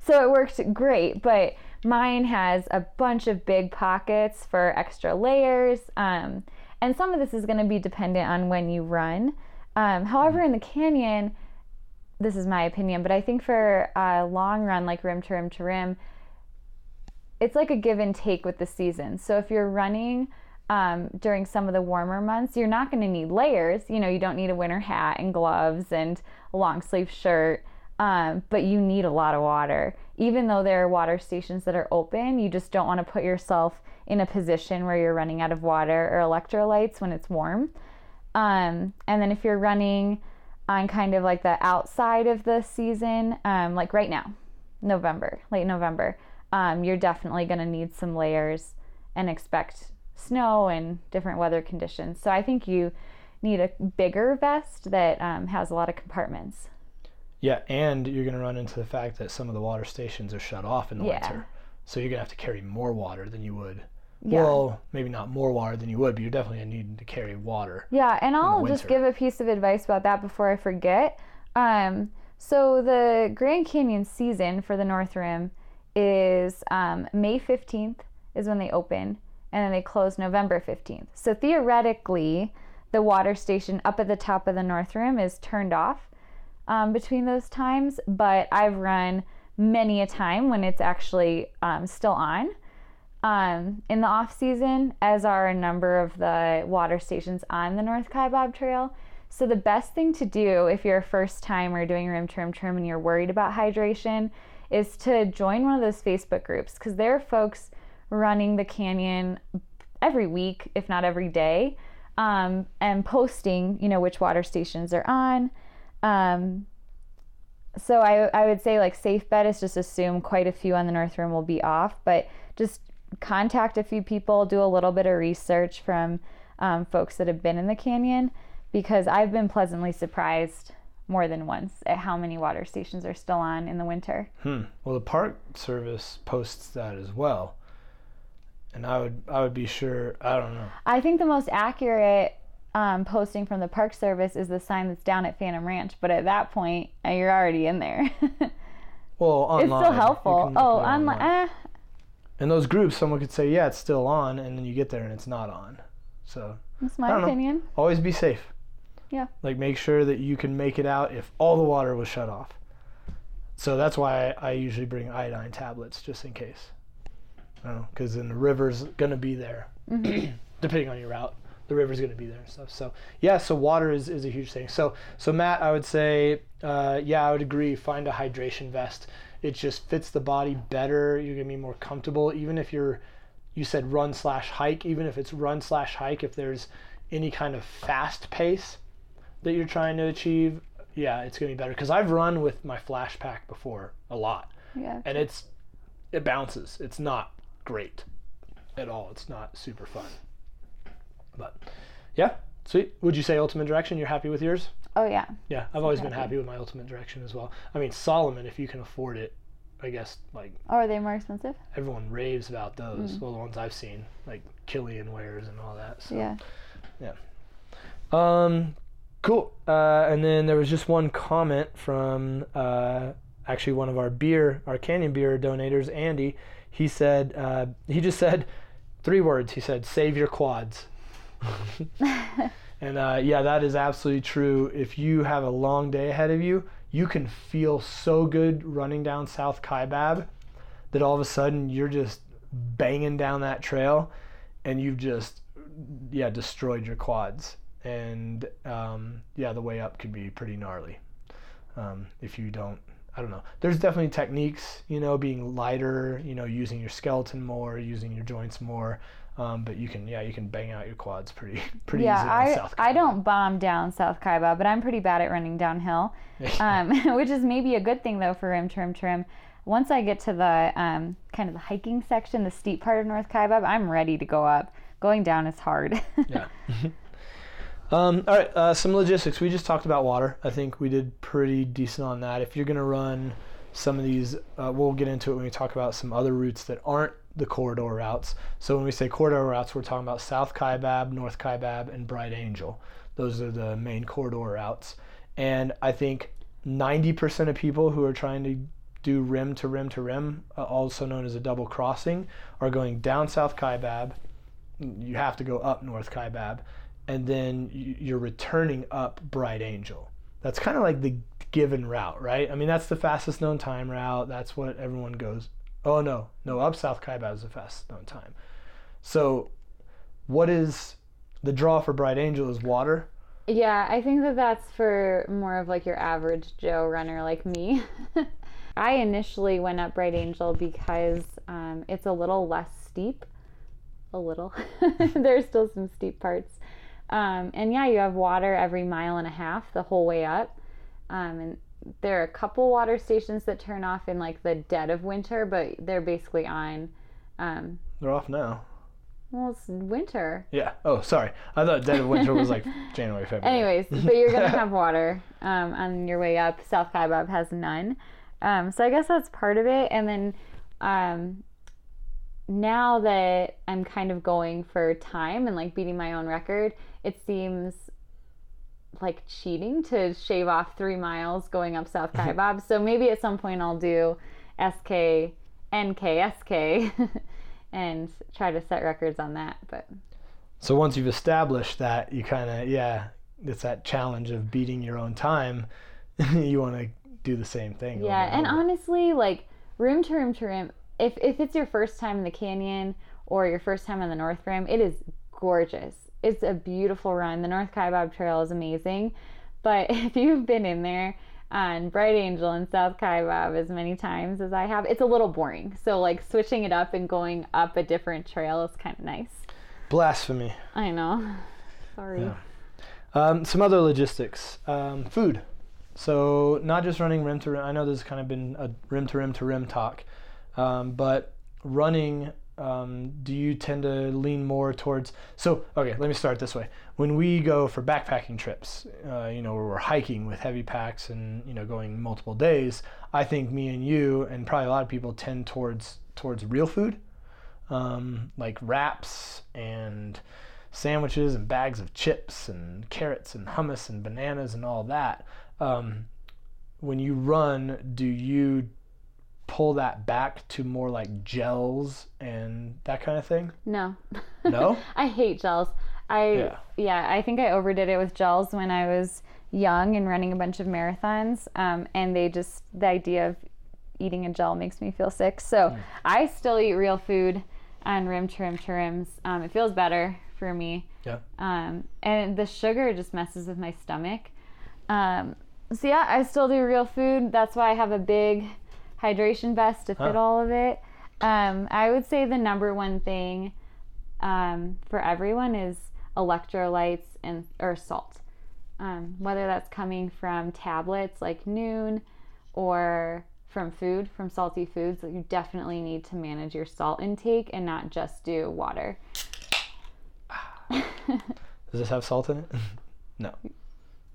so it worked great, but mine has a bunch of big pockets for extra layers. Um, and some of this is going to be dependent on when you run. Um, however, in the canyon, this is my opinion, but I think for a long run, like rim to rim to rim, it's like a give and take with the season. So if you're running um, during some of the warmer months, you're not going to need layers. You know, you don't need a winter hat and gloves and a long sleeve shirt, um, but you need a lot of water. Even though there are water stations that are open, you just don't want to put yourself in a position where you're running out of water or electrolytes when it's warm. Um, and then if you're running on kind of like the outside of the season, um, like right now, November, late November, um, you're definitely going to need some layers and expect snow and different weather conditions. So I think you need a bigger vest that um, has a lot of compartments. Yeah, and you're going to run into the fact that some of the water stations are shut off in the Yeah. winter. So you're going to have to carry more water than you would. Yeah. Well, maybe not more water than you would, but you're definitely going to need to carry water. Yeah, and I'll just give a piece of advice about that before I forget. Um, so the Grand Canyon season for the North Rim is um, May 15th is when they open, and then they close November 15th. So theoretically, the water station up at the top of the North Rim is turned off um, between those times, but I've run many a time when it's actually um, still on um, in the off season, as are a number of the water stations on the North Kaibab Trail. So the best thing to do if you're a first timer doing rim trim trim and you're worried about hydration is to join one of those Facebook groups because there are folks running the canyon every week, if not every day, um, and posting, you know, which water stations they're on. Um, so I, I would say like safe bet is just assume quite a few on the North Rim will be off, but just contact a few people, do a little bit of research from um, folks that have been in the canyon because I've been pleasantly surprised more than once at how many water stations are still on in the winter. Hmm. Well, the Park Service posts that as well, and I would I would be sure. I don't know. I think the most accurate um, posting from the Park Service is the sign that's down at Phantom Ranch, but at that point, uh, you're already in there. Well, online. it's still helpful. Oh, up online. Eh, In those groups, someone could say, "Yeah, it's still on," and then you get there and it's not on. So that's my don't know. opinion. always be safe. Yeah. Like make sure that you can make it out if all the water was shut off. So that's why I, I usually bring iodine tablets just in case. Because then the river's gonna be there, Mm-hmm. depending on your route. The river's gonna be there and stuff. So yeah, so water is, is a huge thing. So so Matt, I would say, uh, yeah, I would agree. Find a hydration vest. It just fits the body better. You're gonna be more comfortable, even if you're you said run slash hike, even if it's run slash hike, if there's any kind of fast pace that you're trying to achieve, yeah, it's gonna be better. Because I've run with my flash pack before a lot, Yeah. and it's it bounces. It's not great at all. It's not super fun. But yeah, sweet. Would you say Ultimate Direction? You're happy with yours? Oh yeah. Yeah, I've always been happy. with my Ultimate Direction as well. I mean, Salomon, if you can afford it, I guess like Oh, are they more expensive? everyone raves about those. Mm. Well, the ones I've seen, like Kilian wears and all that. So. Yeah. Um, cool. Uh, and then there was just one comment from uh, actually one of our beer, our Canyon beer donators, Andy. He said uh, he just said three words. He said, "Save your quads." and uh, yeah, that is absolutely true. If you have a long day ahead of you, you can feel so good running down South Kaibab that all of a sudden you're just banging down that trail and you've just yeah destroyed your quads and um, yeah the way up could be pretty gnarly um, if you don't I don't know. There's definitely techniques, you know, being lighter, you know, using your skeleton more, using your joints more. Um, but you can, yeah, you can bang out your quads pretty, pretty yeah, easy. on I I don't bomb down South Kaiba, but I'm pretty bad at running downhill, um, which is maybe a good thing though for rim trim trim. Once I get to the um, kind of the hiking section, the steep part of North Kaibab, I'm ready to go up. Going down is hard. yeah. Um, all right, uh, some logistics. We just talked about water. I think we did pretty decent on that. If you're going to run some of these, uh, we'll get into it when we talk about some other routes that aren't the corridor routes. So when we say corridor routes, we're talking about South Kaibab, North Kaibab, and Bright Angel. Those are the main corridor routes. And I think 90% of people who are trying to do rim to rim to rim, uh, also known as a double crossing, are going down South Kaibab. You have to go up North Kaibab, and then you're returning up Bright Angel. That's kind of like the given route, right? I mean, that's the fastest known time route. That's what everyone goes. Oh no, no, up South Kaibab is the fastest known time. So, what is the draw for Bright Angel? Is water? Yeah, I think that that's for more of like your average Joe runner like me. I initially went up Bright Angel because um, it's a little less steep. A little. There's still some steep parts. Um, and yeah, you have water every mile and a half the whole way up. Um, and there are a couple water stations that turn off in like the dead of winter, but they're basically on. Um, They're off now. well, it's winter. Yeah. Oh, sorry. I thought dead of winter was like January, February. Anyways, but you're gonna have water um, on your way up. South Kaibab has none, um, so I guess that's part of it. And then um, now that I'm kind of going for time and like beating my own record, it seems like cheating to shave off three miles going up South mm-hmm. Kaibab. so maybe at some point I'll do SK, NK, SK, and try to set records on that. But So once you've established that, you kind of yeah, it's that challenge of beating your own time. you want to do the same thing. Yeah, and over. honestly, like room to room to room, if if it's your first time in the canyon or your first time on the North Rim, it is gorgeous. It's a beautiful run. The North Kaibab Trail is amazing, but if you've been in there on Bright Angel and South Kaibab as many times as I have, it's a little boring. So like switching it up and going up a different trail is kind of nice. blasphemy. I know. Sorry. Yeah. Um, some other logistics. Um, food. So not just running rim to rim. I know there's kind of been a rim to rim to rim talk, um, but running. Um, do you tend to lean more towards? So okay, let me start this way. When we go for backpacking trips, uh, you know, where we're hiking with heavy packs and you know going multiple days, I think me and you and probably a lot of people tend towards towards real food, um, like wraps and sandwiches and bags of chips and carrots and hummus and bananas and all that. Um, when you run, do you pull that back to more like gels and that kind of thing? No. No? I hate gels. I Yeah. yeah. I think I overdid it with gels when I was young and running a bunch of marathons. Um, and they just the idea of eating a gel makes me feel sick. So I still eat real food on rim to rim to rims. Um, it feels better for me. Yeah. Um, and the sugar just messes with my stomach. Um, so yeah, I still do real food. That's why I have a big hydration vest to fit Huh. all of it. Um, I would say the number one thing um, for everyone is electrolytes and or salt. Um, whether that's coming from tablets like Nuun or from food, from salty foods, you definitely need to manage your salt intake and not just do water. Does this have salt in it? no.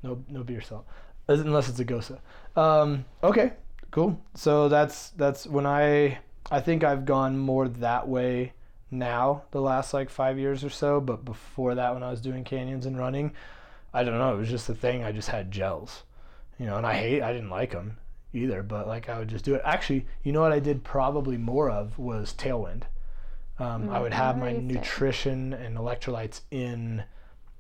No no beer salt. Unless it's a gose. Um, okay, cool. So that's that's when I I think I've gone more that way now the last like five years or so, but before that when I was doing canyons and running, I don't know, it was just a thing. I just had gels. You know, and I hate I didn't like them either, but like I would just do it. Actually, you know what I did probably more of was tailwind. Um, I would have my nutrition and electrolytes in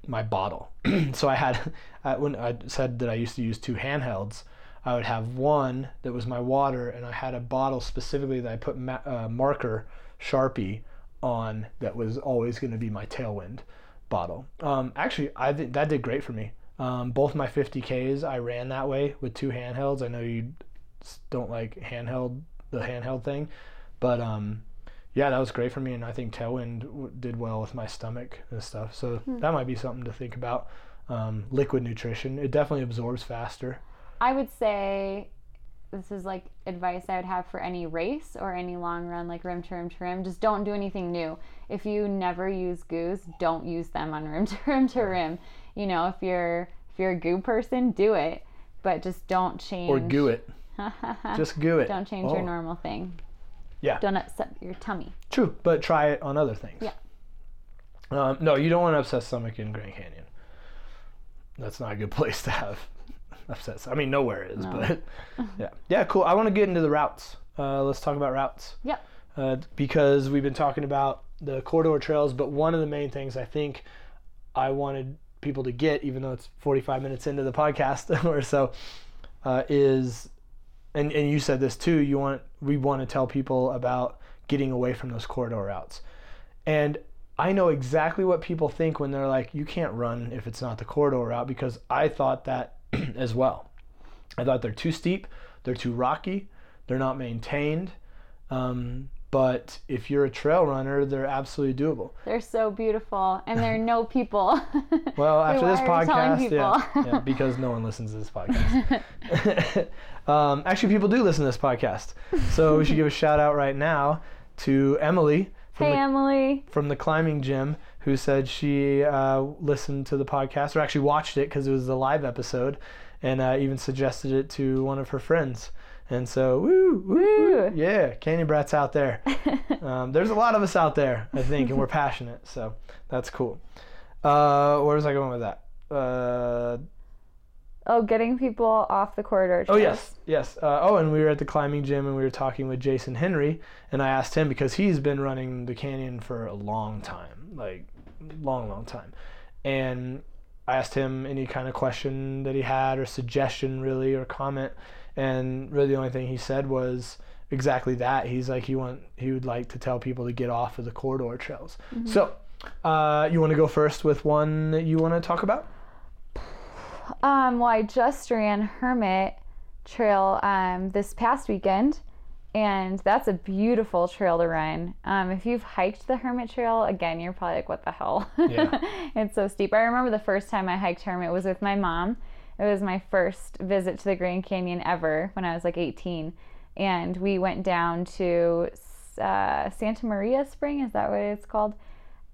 my bottle. so I had, I, when I said that I used to use two handhelds, I would have one that was my water, and I had a bottle specifically that I put ma- uh, marker Sharpie on that was always going to be my tailwind bottle. Um, actually, I th- that did great for me. Um, both my 50Ks, I ran that way with two handhelds. I know you don't like handheld, the handheld thing, but um, yeah, that was great for me. And I think Tailwind w- did well with my stomach and stuff. So Hmm. that might be something to think about. Um, liquid nutrition, it definitely absorbs faster. I would say this is like advice I would have for any race or any long run, like rim to rim to rim. Just don't do anything new. If you never use goos, don't use them on rim to rim to rim. You know, if you're if you're a goo person, do it, but just don't change. Or goo it. Just goo it. don't change Oh, your normal thing. Yeah. Don't upset your tummy. True, but try it on other things. Yeah. Um, no, you don't want to upset stomach in Grand Canyon. That's not a good place to have I mean, nowhere is, No. but yeah, yeah, cool. I want to get into the routes. Uh, let's talk about routes. Yep. Uh, because we've been talking about the corridor trails, but one of the main things I think I wanted people to get, even though it's 45 minutes into the podcast or so, uh, is, and, and you said this too. You want we want to tell people about getting away from those corridor routes, and I know exactly what people think when they're like, you can't run if it's not the corridor route because I thought that as well. I thought they're too steep, they're too rocky, they're not maintained. Um, but if you're a trail runner, they're absolutely doable. They're so beautiful, and there are no people. Well, after this are you telling podcast, yeah, yeah, because no one listens to this podcast. um, actually, people do listen to this podcast, so we should give a shout out right now to Emily from hey, the Emily. from the climbing gym who said she uh, listened to the podcast or actually watched it because it was the live episode and uh, even suggested it to one of her friends. And so, woo, woo, woo. Yeah, Canyon Brats out there. Um, there's a lot of us out there, I think, and we're passionate, so that's cool. Uh, where was I going with that? Uh, Oh, getting people off the corridor. Oh yes, yes. Uh, oh, and we were at the climbing gym and we were talking with Jason Henry, and I asked him because he's been running the canyon for a long time, like long, long time, and I asked him any kind of question that he had or suggestion really or comment, and really the only thing he said was exactly that. He's like he want he would like to tell people to get off of the corridor trails. So, uh, you want to go first with one that you want to talk about? Um, well, I just ran Hermit Trail um, this past weekend, and that's a beautiful trail to run. Um, if you've hiked the Hermit Trail, again, you're probably like, what the hell? Yeah. it's so steep. I remember the first time I hiked Hermit was with my mom. It was my first visit to the Grand Canyon ever when I was like 18. And we went down to uh, Santa Maria Spring, is that what it's called?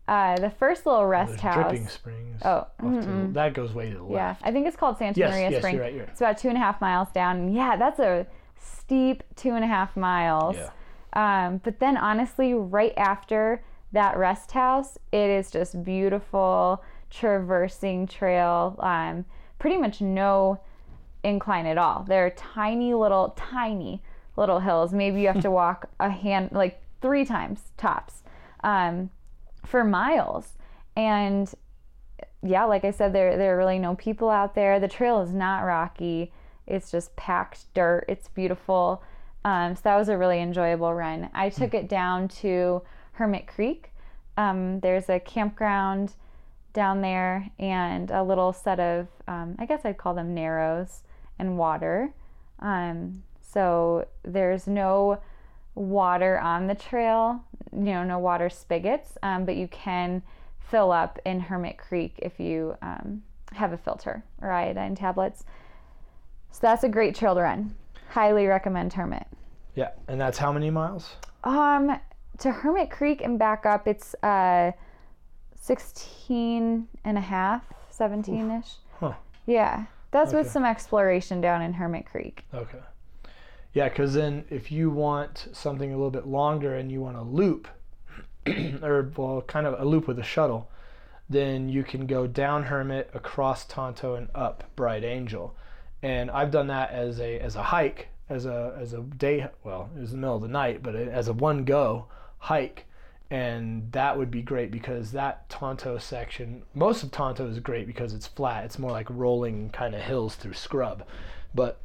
Uh, the first little rest There's house. Dripping Springs. Oh, off to the- that goes way to the left. Yeah. I think it's called Santa Yes, Maria yes, Spring. you're right, you're right. It's about two and a half miles down. Yeah, that's a steep two and a half miles. Yeah. Um, but then honestly, right after that rest house, it is just beautiful traversing trail. Um, pretty much no incline at all. There are tiny little, tiny little hills. Maybe you have to walk a hand, like three times tops, um, for miles. And yeah, like I said, there there are really no people out there. The trail is not rocky. It's just packed dirt. It's beautiful. Um, so that was a really enjoyable run. I took it down to Hermit Creek. Um, there's a campground down there and a little set of, um, I guess I'd call them narrows and water. Um, so there's no water on the trail, you know, no water spigots, um, but you can fill up in Hermit Creek if you um, have a filter or iodine tablets. So that's a great trail to run. Highly recommend Hermit. Yeah, and that's how many miles? Um, to Hermit Creek and back up, it's uh, 16 and a half, 17 ish. Huh. Yeah, that's with some exploration down in Hermit Creek. Okay. Yeah, because then if you want something a little bit longer and you want a loop, or well, kind of a loop with a shuttle, then you can go down Hermit, across Tonto, and up Bright Angel. And I've done that as a as a hike, as a as a day. Well, it was the middle of the night, but as a one go hike, and that would be great because that Tonto section, most of Tonto is great because it's flat. It's more like rolling kind of hills through scrub, but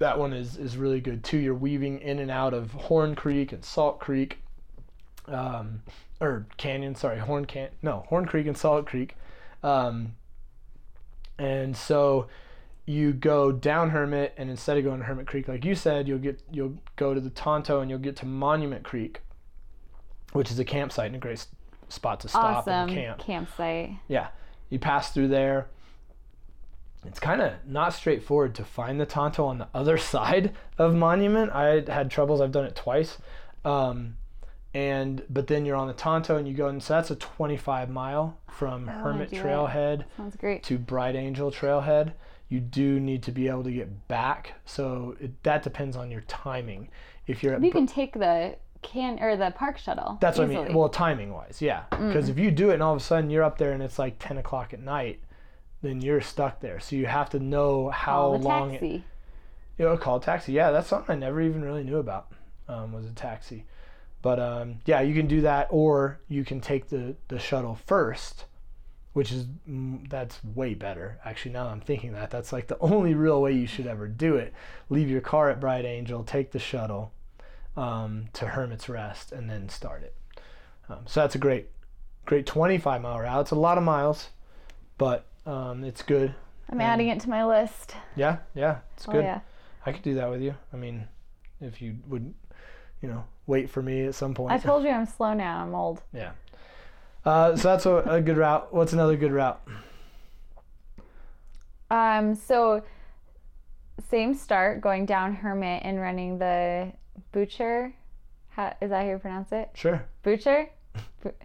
that one is is really good too. You're weaving in and out of Horn Creek and Salt Creek, um, or canyon. Sorry, Horn Can no Horn Creek and Salt Creek, um, and so you go down Hermit, and instead of going to Hermit Creek, like you said, you'll get you'll go to the Tonto, and you'll get to Monument Creek, which is a campsite and a great spot to stop awesome and camp. campsite. Yeah, you pass through there. It's kind of not straightforward to find the Tonto on the other side of Monument. I had troubles. I've done it twice, um, and but then you're on the Tonto and you go and so that's a 25 mile from Hermit do it. Trailhead Sounds great. to Bright Angel Trailhead. You do need to be able to get back, so it, that depends on your timing. If you're at You can take the can or the park shuttle. that's what I. Mm. mean. Well, timing wise, yeah. Because if you do it and all of a sudden you're up there and it's like 10 o'clock at night, then you're stuck there. So you have to know how long it. taxi. You know, call a taxi. Yeah, that's something I never even really knew about. Um, was a taxi, but um, yeah, you can do that, or you can take the the shuttle first, which is mm, that's way better. Actually, now that I'm thinking that, that's like the only real way you should ever do it. Leave your car at Bright Angel, take the shuttle um, to Hermit's Rest, and then start it. Um, so that's a great, great 25 mile route. It's a lot of miles, but um, it's good. I'm adding it to my list. Yeah, yeah, it's Oh good. yeah. I could do that with you. I mean, if you would, you know, wait for me at some point. I told you I'm slow now. I'm old. yeah. Uh, so that's a, a good route. What's another good route? Um, so same start going down Hermit and running the Butcher. How, is that how you pronounce it? Sure. Butcher?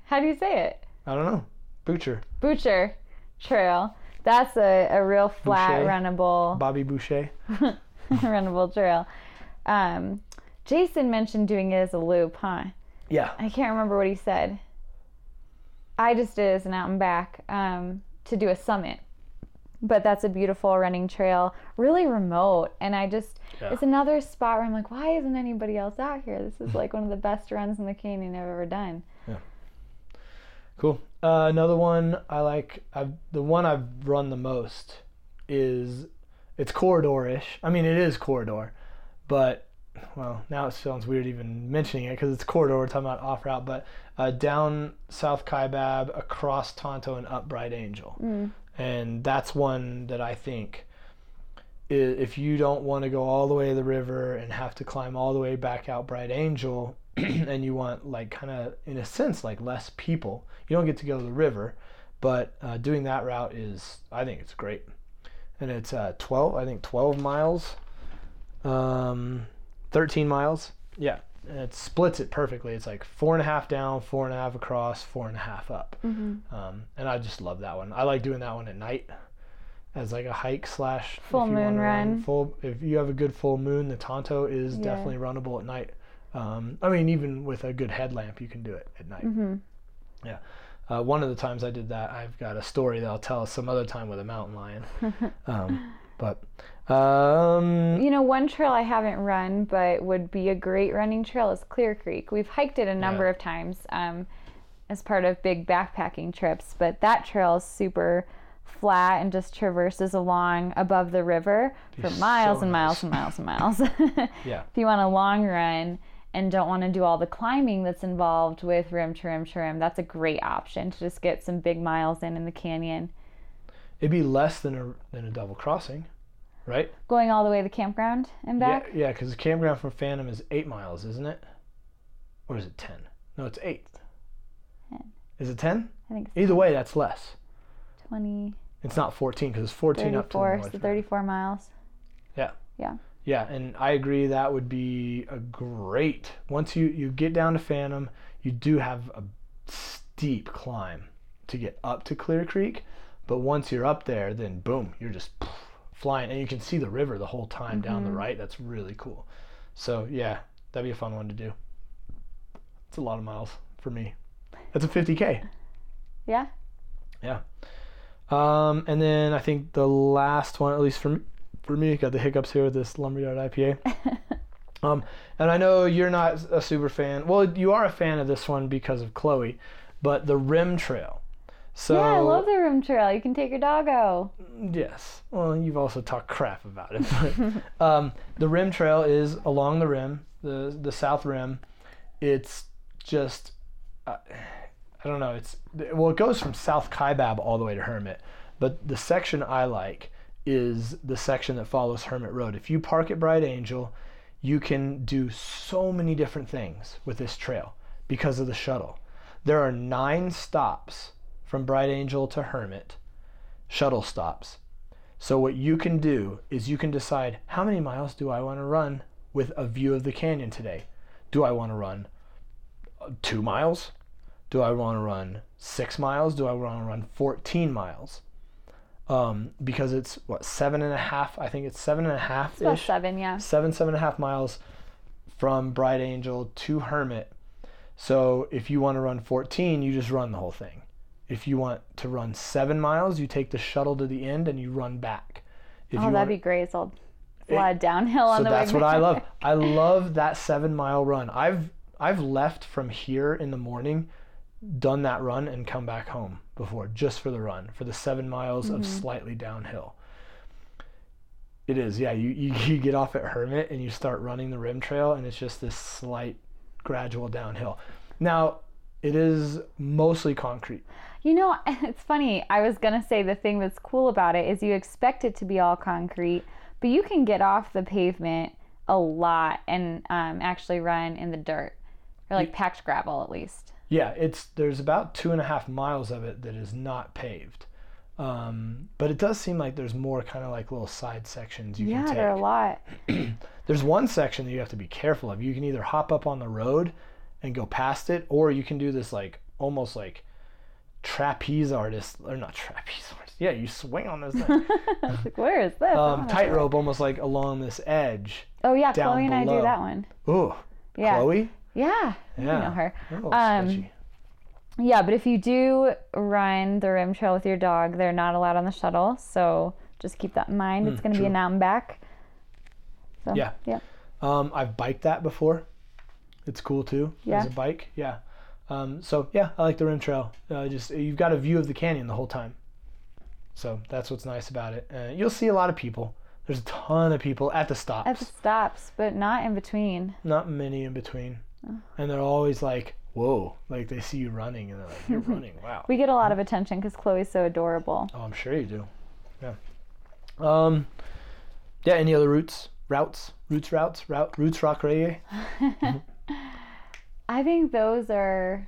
How do you say it? I don't know. Butcher. Butcher Trail. That's a, a real flat, Boucher. runnable, Bobby Boucher. runnable trail. Um, Jason mentioned doing it as a loop, huh? Yeah. I can't remember what he said. I just did as an out and back um, to do a summit. But that's a beautiful running trail, really remote. And I just, Yeah. it's another spot where I'm like, why isn't anybody else out here? This is like one of the best runs in the canyon I've ever done. Yeah. Cool. Uh, another one I like. I've, the one I've run the most is it's corridor-ish. I mean, it is corridor, but well, now it sounds weird even mentioning it because it's corridor. We're talking about off route, but uh, down South Kaibab, across Tonto, and up Bright Angel, and that's one that I think. If you don't want to go all the way to the river and have to climb all the way back out Bright Angel, and you want like kind of in a sense like less people, you don't get to go to the river, but uh, doing that route is I think it's great, and it's uh, 12 I think 12 miles, um, 13 miles, yeah, and it splits it perfectly. It's like four and a half down, four and a half across, four and a half up, Mm-hmm. um, and I just love that one. I like doing that one at night. As like a hike slash Full moon wanna run. Full if you have a good full moon, the Tonto is Yeah. definitely runnable at night. Um, I mean, even with a good headlamp, you can do it at night. Mm-hmm. Yeah. Uh, one of the times I did that, I've got a story that I'll tell some other time with a mountain lion. um, but um, You know, one trail I haven't run but would be a great running trail is Clear Creek. We've hiked it a number Yeah. of times um, as part of big backpacking trips, but that trail is super flat and just traverses along above the river for miles so and miles nice. and miles and miles. Yeah. If you want a long run and don't want to do all the climbing that's involved with rim to rim to rim, that's a great option to just get some big miles in in the canyon. it'd be less than a than a double crossing, right? Going all the way to the campground and back. Yeah, yeah, because the campground from Phantom is eight miles, isn't it? Or is it ten? No, it's eight. Ten. Is it ten? I think Either way, that's less. 20. It's not fourteen because it's fourteen up to the 34, north. so 34 miles. Yeah. Yeah. Yeah, and I agree that would be a great. Once you you get down to Phantom, you do have a steep climb to get up to Clear Creek, but once you're up there, then boom, you're just flying, and you can see the river the whole time down the Mhm. right. That's really cool. So yeah, that'd be a fun one to do. It's a lot of miles for me. That's a 50k. Yeah. Yeah. Um, and then I think the last one, at least for me, for me, got the hiccups here with this lumberyard IPA. Um, and I know you're not a super fan. Well, you are a fan of this one because of Chloe, but the Rim Trail. So yeah, I love the rim trail. You can take your doggo. yes. Well, you've also talked crap about it. But, um, the Rim Trail is along the rim, the the South Rim. It's just uh, I don't know. It's well, it goes from South Kaibab all the way to Hermit, but the section I like is the section that follows Hermit Road. If you park at Bright Angel, you can do so many different things with this trail because of the shuttle. There are nine stops from Bright Angel to Hermit, shuttle stops. So what you can do is you can decide how many miles do I want to run with a view of the canyon today. Do I want to run two miles? Do I want to run six miles? Do I want to run 14 miles? Um, because it's what seven and a half. I think it's seven and a half It's about seven, yeah. seven, seven and a half miles from Bright Angel to Hermit. So if you want to run 14, you just run the whole thing. If you want to run seven miles, you take the shuttle to the end and you run back. If Oh, you that'd be great. So a lot of downhill on so the that's what I love. I love that seven mile run. I've I've left from here in the morning, done that run and come back home before just for the run for the seven miles of Mm-hmm. slightly downhill. It is, yeah. You, you you get off at Hermit and you start running the rim trail and it's just this slight gradual downhill. Now it is mostly concrete. You know, it's funny. I was going to say the thing that's cool about it is you expect it to be all concrete, but you can get off the pavement a lot and um, actually run in the dirt or like packed gravel at least. Yeah, it's there's about two and a half miles of it that is not paved. Um, but it does seem like there's more kind of like little side sections you Yeah, can there are a lot. There's one section that you have to be careful of. You can either hop up on the road and go past it, or you can do this like almost like trapeze artist or not trapeze artist. Yeah, you swing on this thing. I was like, where is this? Um, tightrope almost like along this edge. Oh yeah, Chloe and I do that one. Ooh, Yeah. Chloe. Yeah. yeah. You know her. Oh, Um, sketchy. Yeah, but if you do run the rim trail with your dog, they're not allowed on the shuttle. So just keep that in mind. it's going to be an out and back. So, Yeah. Yeah. Um, I've biked that before. It's cool too Yeah. as a bike. Yeah. Um, so yeah, I like the rim trail. Uh, just you've got a view of the canyon the whole time. So that's what's nice about it. Uh, you'll see a lot of people. There's a ton of people at the stops. At the stops, but not in between. Not many in between. Oh. And they're always like, "Whoa!" Like they see you running and they're like, "You're running! Wow!" We get a lot of attention because Chloe's so adorable. Oh, I'm sure you do. Yeah. Um. Yeah. Any other routes? Routes? Routes? Routes? Route? Routes? Rock Reggae? I think those are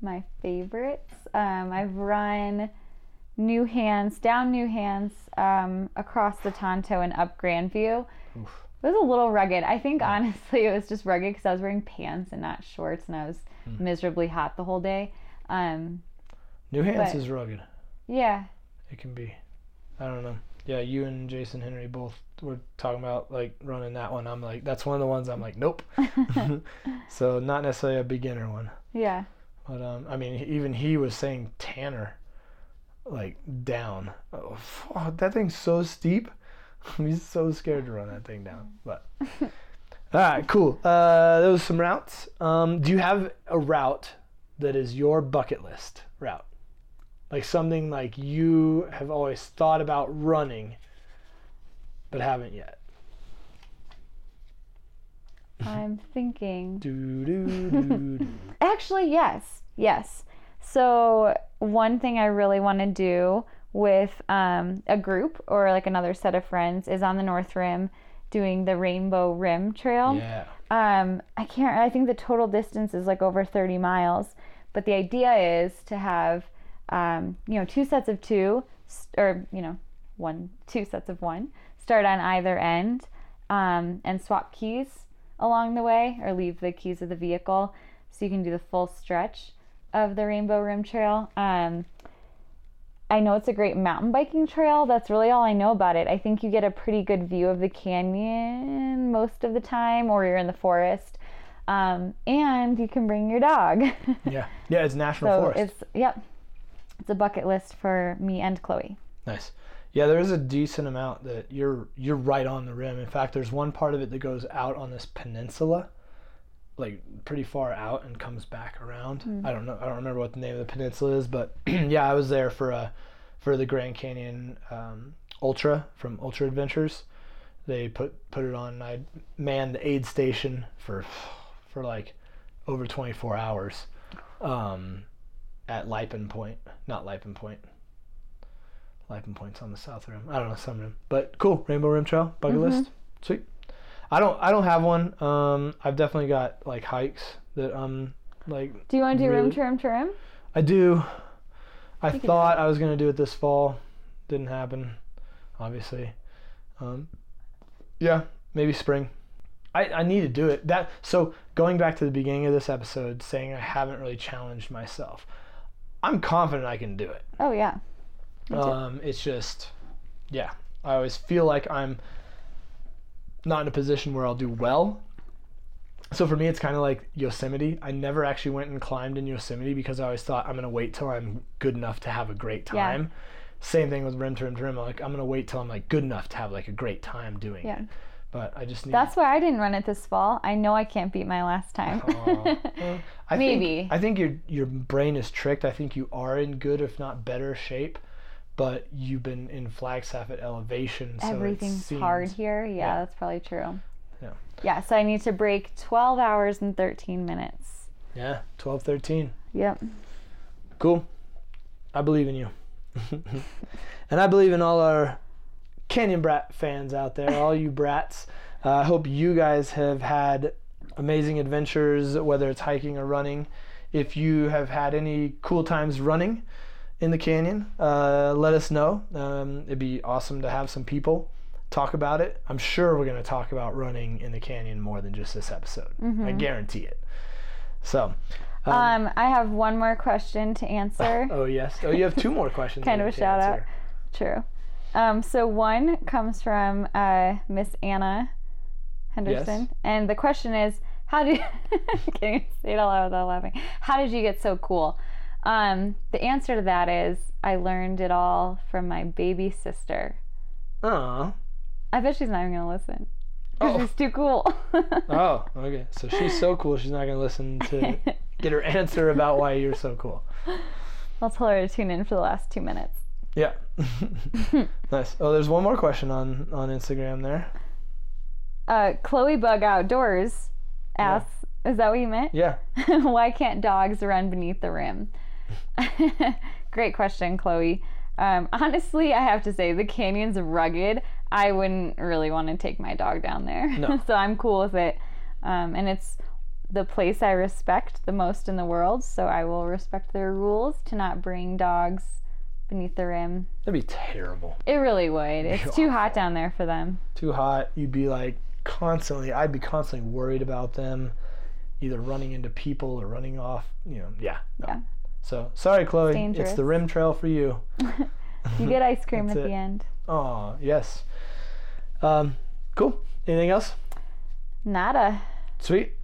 my favorites. Um, I've run New Hance, down New Hance, um, across the Tonto and up Grandview. Oof. It was a little rugged. I think honestly it was just rugged because I was wearing pants and not shorts and I was Hmm. miserably hot the whole day. Um, New Hance is rugged. yeah, It can be. I don't know. Yeah, you and Jason Henry both were talking about like running that one. I'm like, that's one of the ones I'm like, nope. so not necessarily a beginner one, yeah. but um, I mean, even he was saying Tanner, like down. Oh, that thing's so steep. He's so scared to run that thing down. But all right, cool. Uh, those are some routes. Um, do you have a route that is your bucket list route? Like something like you have always thought about running, but haven't yet. I'm thinking. Do do do. do. Actually, yes, yes. So one thing I really want to do with um, a group or like another set of friends is on the North Rim doing the Rainbow Rim Trail. Yeah. Um, I can't. I think the total distance is like over 30 miles. But the idea is to have, um, you know, two sets of two, or you know, one, two sets of one, start on either end, um, and swap keys along the way, or leave the keys of the vehicle, so you can do the full stretch of the Rainbow Rim Trail. Um, I know it's a great mountain biking trail. That's really all I know about it. I think you get a pretty good view of the canyon most of the time, or you're in the forest. Um, and you can bring your dog. Yeah. Yeah. It's national so forest. it's, yep, it's a bucket list for me and Chloe. Nice. Yeah, there is a decent amount that you're you're right on the rim. In fact, there's one part of it that goes out on this peninsula, like pretty far out and comes back around. I don't know. I don't remember what the name of the peninsula is, but yeah, I was there for a for the Grand Canyon um, Ultra from Ultra Adventures. They put put it on. and I manned the aid station for for like over 24 hours. um, at Lipan Point, not Lipan Point. Lipan Point's on the south rim. I don't know some rim, but cool. Rainbow Rim Trail bucket Mhm. list. Sweet. I don't. I don't have one. Um, I've definitely got like hikes that um like Do you want to do rim Really? to rim to rim? I do. I do thought I was gonna do it this fall. Didn't happen, obviously. Um, yeah, maybe spring. I, I need to do it. That so going back to the beginning of this episode, saying I haven't really challenged myself. I'm confident I can do it. Oh yeah. Um, it's just, yeah, I always feel like I'm not in a position where I'll do well. So for me, it's kind of like Yosemite. I never actually went and climbed in Yosemite because I always thought I'm gonna wait till I'm good enough to have a great time. Yeah. Same thing with rim to rim to rim. Like I'm gonna wait till I'm like good enough to have like a great time doing Yeah. it. But I just need. That's why I didn't run it this fall. I know I can't beat my last time. Well, I Maybe. Think, I think your your brain is tricked. I think you are in good, if not better, shape. But you've been in Flagstaff at elevation, so Everything's seems- hard here. Yeah, yeah. that's probably true. Yeah. Yeah, so I need to break 12 hours and 13 minutes. Yeah, 12, 13. Yep. Cool. I believe in you. and I believe in all our Canyon Brat fans out there, all you brats. Uh, I hope you guys have had amazing adventures, whether it's hiking or running. If you have had any cool times running in the canyon, uh, let us know. Um, it'd be awesome to have some people talk about it. I'm sure we're going to talk about running in the canyon more than just this episode. I guarantee it. So, um, Um, I have one more question to answer. Oh yes. Oh, you have two more questions. Kind of a shout out. True. Um, so one comes from uh, Miss Anna Henderson, Yes. and the question is, how did can you say it out without laughing? How did you get so cool? Um, the answer to that is I learned it all from my baby sister. Aw. I bet she's not even gonna listen. Oh. She's too cool. Oh, okay. So she's so cool. She's not gonna listen to get her answer about why you're so cool. I'll tell her to tune in for the last two minutes. Yeah. nice. Oh, there's one more question on on Instagram there. Uh, Chloe Bug Outdoors asks, "Is that what you meant? Yeah. Why can't dogs run beneath the rim?" Great question, Chloe. Um, honestly, I have to say the canyon's rugged. I wouldn't really want to take my dog down there, No. so I'm cool with it. Um, and it's the place I respect the most in the world, so I will respect their rules to not bring dogs beneath the rim. That'd be terrible. It really would. It's too hot down there for them. Too hot. You'd be like constantly. I'd be constantly worried about them, either running into people or running off. You know. Yeah. no. Yeah. So sorry, Chloe. It's dangerous. the rim trail for you. You get ice cream at That's the end. Oh yes. Um, cool. Anything else? Nada. Sweet.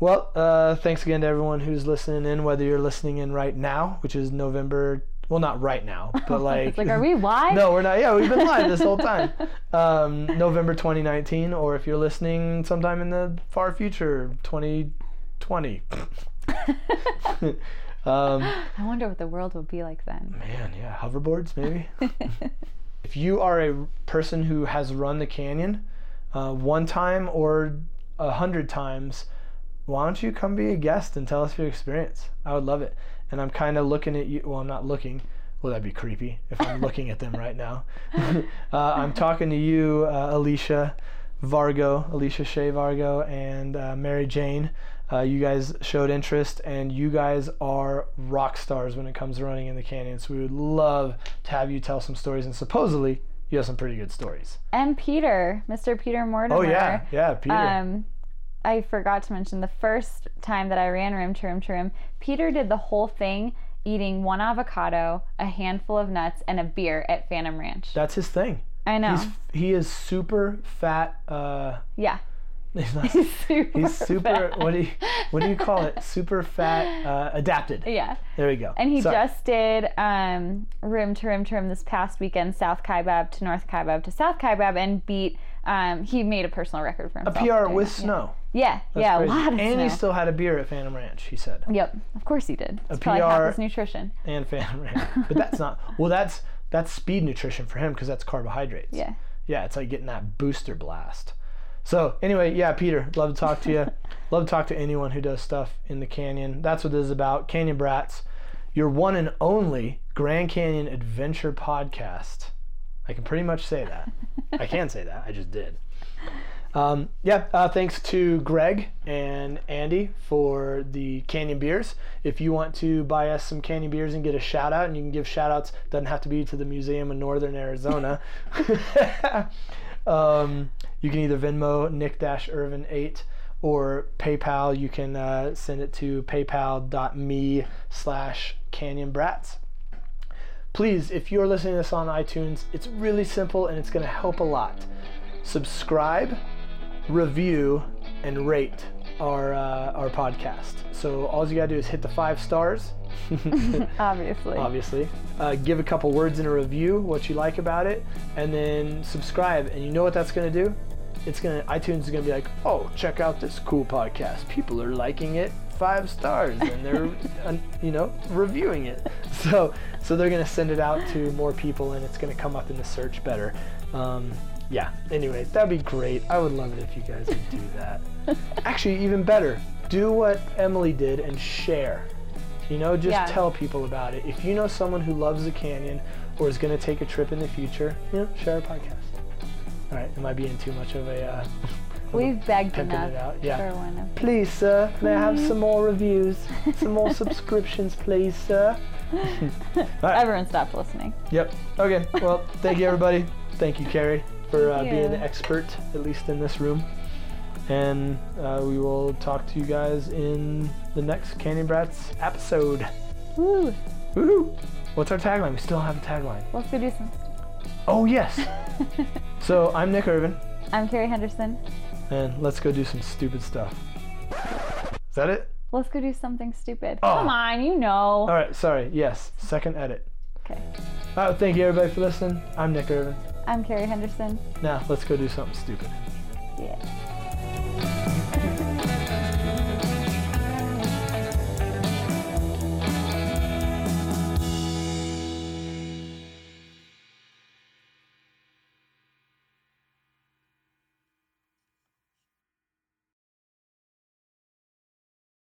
Well, uh, thanks again to everyone who's listening in, whether you're listening in right now, which is November. Well, not right now, but like like are we live? no, we're not. Yeah, we've been live this whole time. Um, November 2019, or if you're listening sometime in the far future, 2020. um, I wonder what the world will be like then. man, yeah, hoverboards maybe. if you are a person who has run the canyon uh, one time or a hundred times, why don't you come be a guest and tell us your experience? I would love it. And I'm kind of looking at you. Well, I'm not looking. Well, that'd be creepy if I'm looking at them right now. uh, I'm talking to you, uh, Alicia Vargo, Alicia Shea Vargo, and uh, Mary Jane. Uh, you guys showed interest, and you guys are rock stars when it comes to running in the canyon. So we would love to have you tell some stories. And supposedly, you have some pretty good stories. And Peter, Mr. Peter Mortimer. Oh yeah, yeah, Peter. Um, I forgot to mention the first time that I ran room to room to rim, Peter did the whole thing eating one avocado, a handful of nuts, and a beer at Phantom Ranch. That's his thing. I know. He's he is super fat. Uh, yeah. he's not. He's super. He's super. What do you what do you call it? Super fat. Uh, adapted. Yeah. There we go. And he Sorry. just did um, rim to room to rim this past weekend, South Kaibab to North Kaibab to South Kaibab, and beat. Um, he made a personal record for him. a. PR with that. snow. Yeah, That's yeah, crazy. a lot of And snow. he still had a beer at Phantom Ranch. He said, Yep, of course he did. It's probably half PR his nutrition. and Phantom Ranch. But that's not. Well, that's that's speed nutrition for him because that's carbohydrates. Yeah. Yeah, it's like getting that booster blast. So anyway, yeah, Peter, love to talk to you. Love to talk to anyone who does stuff in the canyon. That's what this is about. Canyon Brats, your one and only Grand Canyon adventure podcast. I can pretty much say that. I can say that. I just did. Um, yeah, uh, thanks to Greg and Andy for the Canyon beers. If you want to buy us some Canyon beers and get a shout out, and you can give shout outs, doesn't have to be to the Museum of Northern Arizona. um, you can either Venmo Nick Irvine 8 or PayPal. You can uh, send it to paypal.me slash Canyon Brats please, if you're listening to this on iTunes, it's really simple and it's going to help a lot. Subscribe, review, and rate our uh, our podcast. So all you gotta do is hit the five stars. Obviously. Obviously, uh, give a couple words in a review what you like about it, and then subscribe. And you know what that's gonna do? It's gonna iTunes is gonna be like, oh, check out this cool podcast. People are liking it five stars and they're you know reviewing it so so they're going to send it out to more people and it's going to come up in the search better um, yeah anyway that'd be great i would love it if you guys would do that actually even better do what emily did and share you know just Yeah. tell people about it if you know someone who loves the canyon or is going to take a trip in the future you know share a podcast all right am i being too much of a uh, We've begged enough it out yeah for one of Please, sir, may I have some more reviews? Some more subscriptions, please, sir. right. Everyone stopped listening. Yep. Okay. Well, thank you, everybody. Thank you, Carrie, for uh, Thank being an expert, at least in this room. And uh, we will talk to you guys in the next Canyon Brats episode. Woo! Woohoo! What's our tagline? We still have a tagline. Let's go do some. Oh, yes. so I'm Nick Irvine, I'm Carrie Henderson. and let's go do some stupid stuff. Is that it? Let's go do something stupid. Oh. Come on, you know. All right. Sorry. Yes. Second edit. Okay. All right, thank you everybody for listening. I'm Nick Irvine. I'm Carrie Henderson. Now let's go do something stupid. Yeah.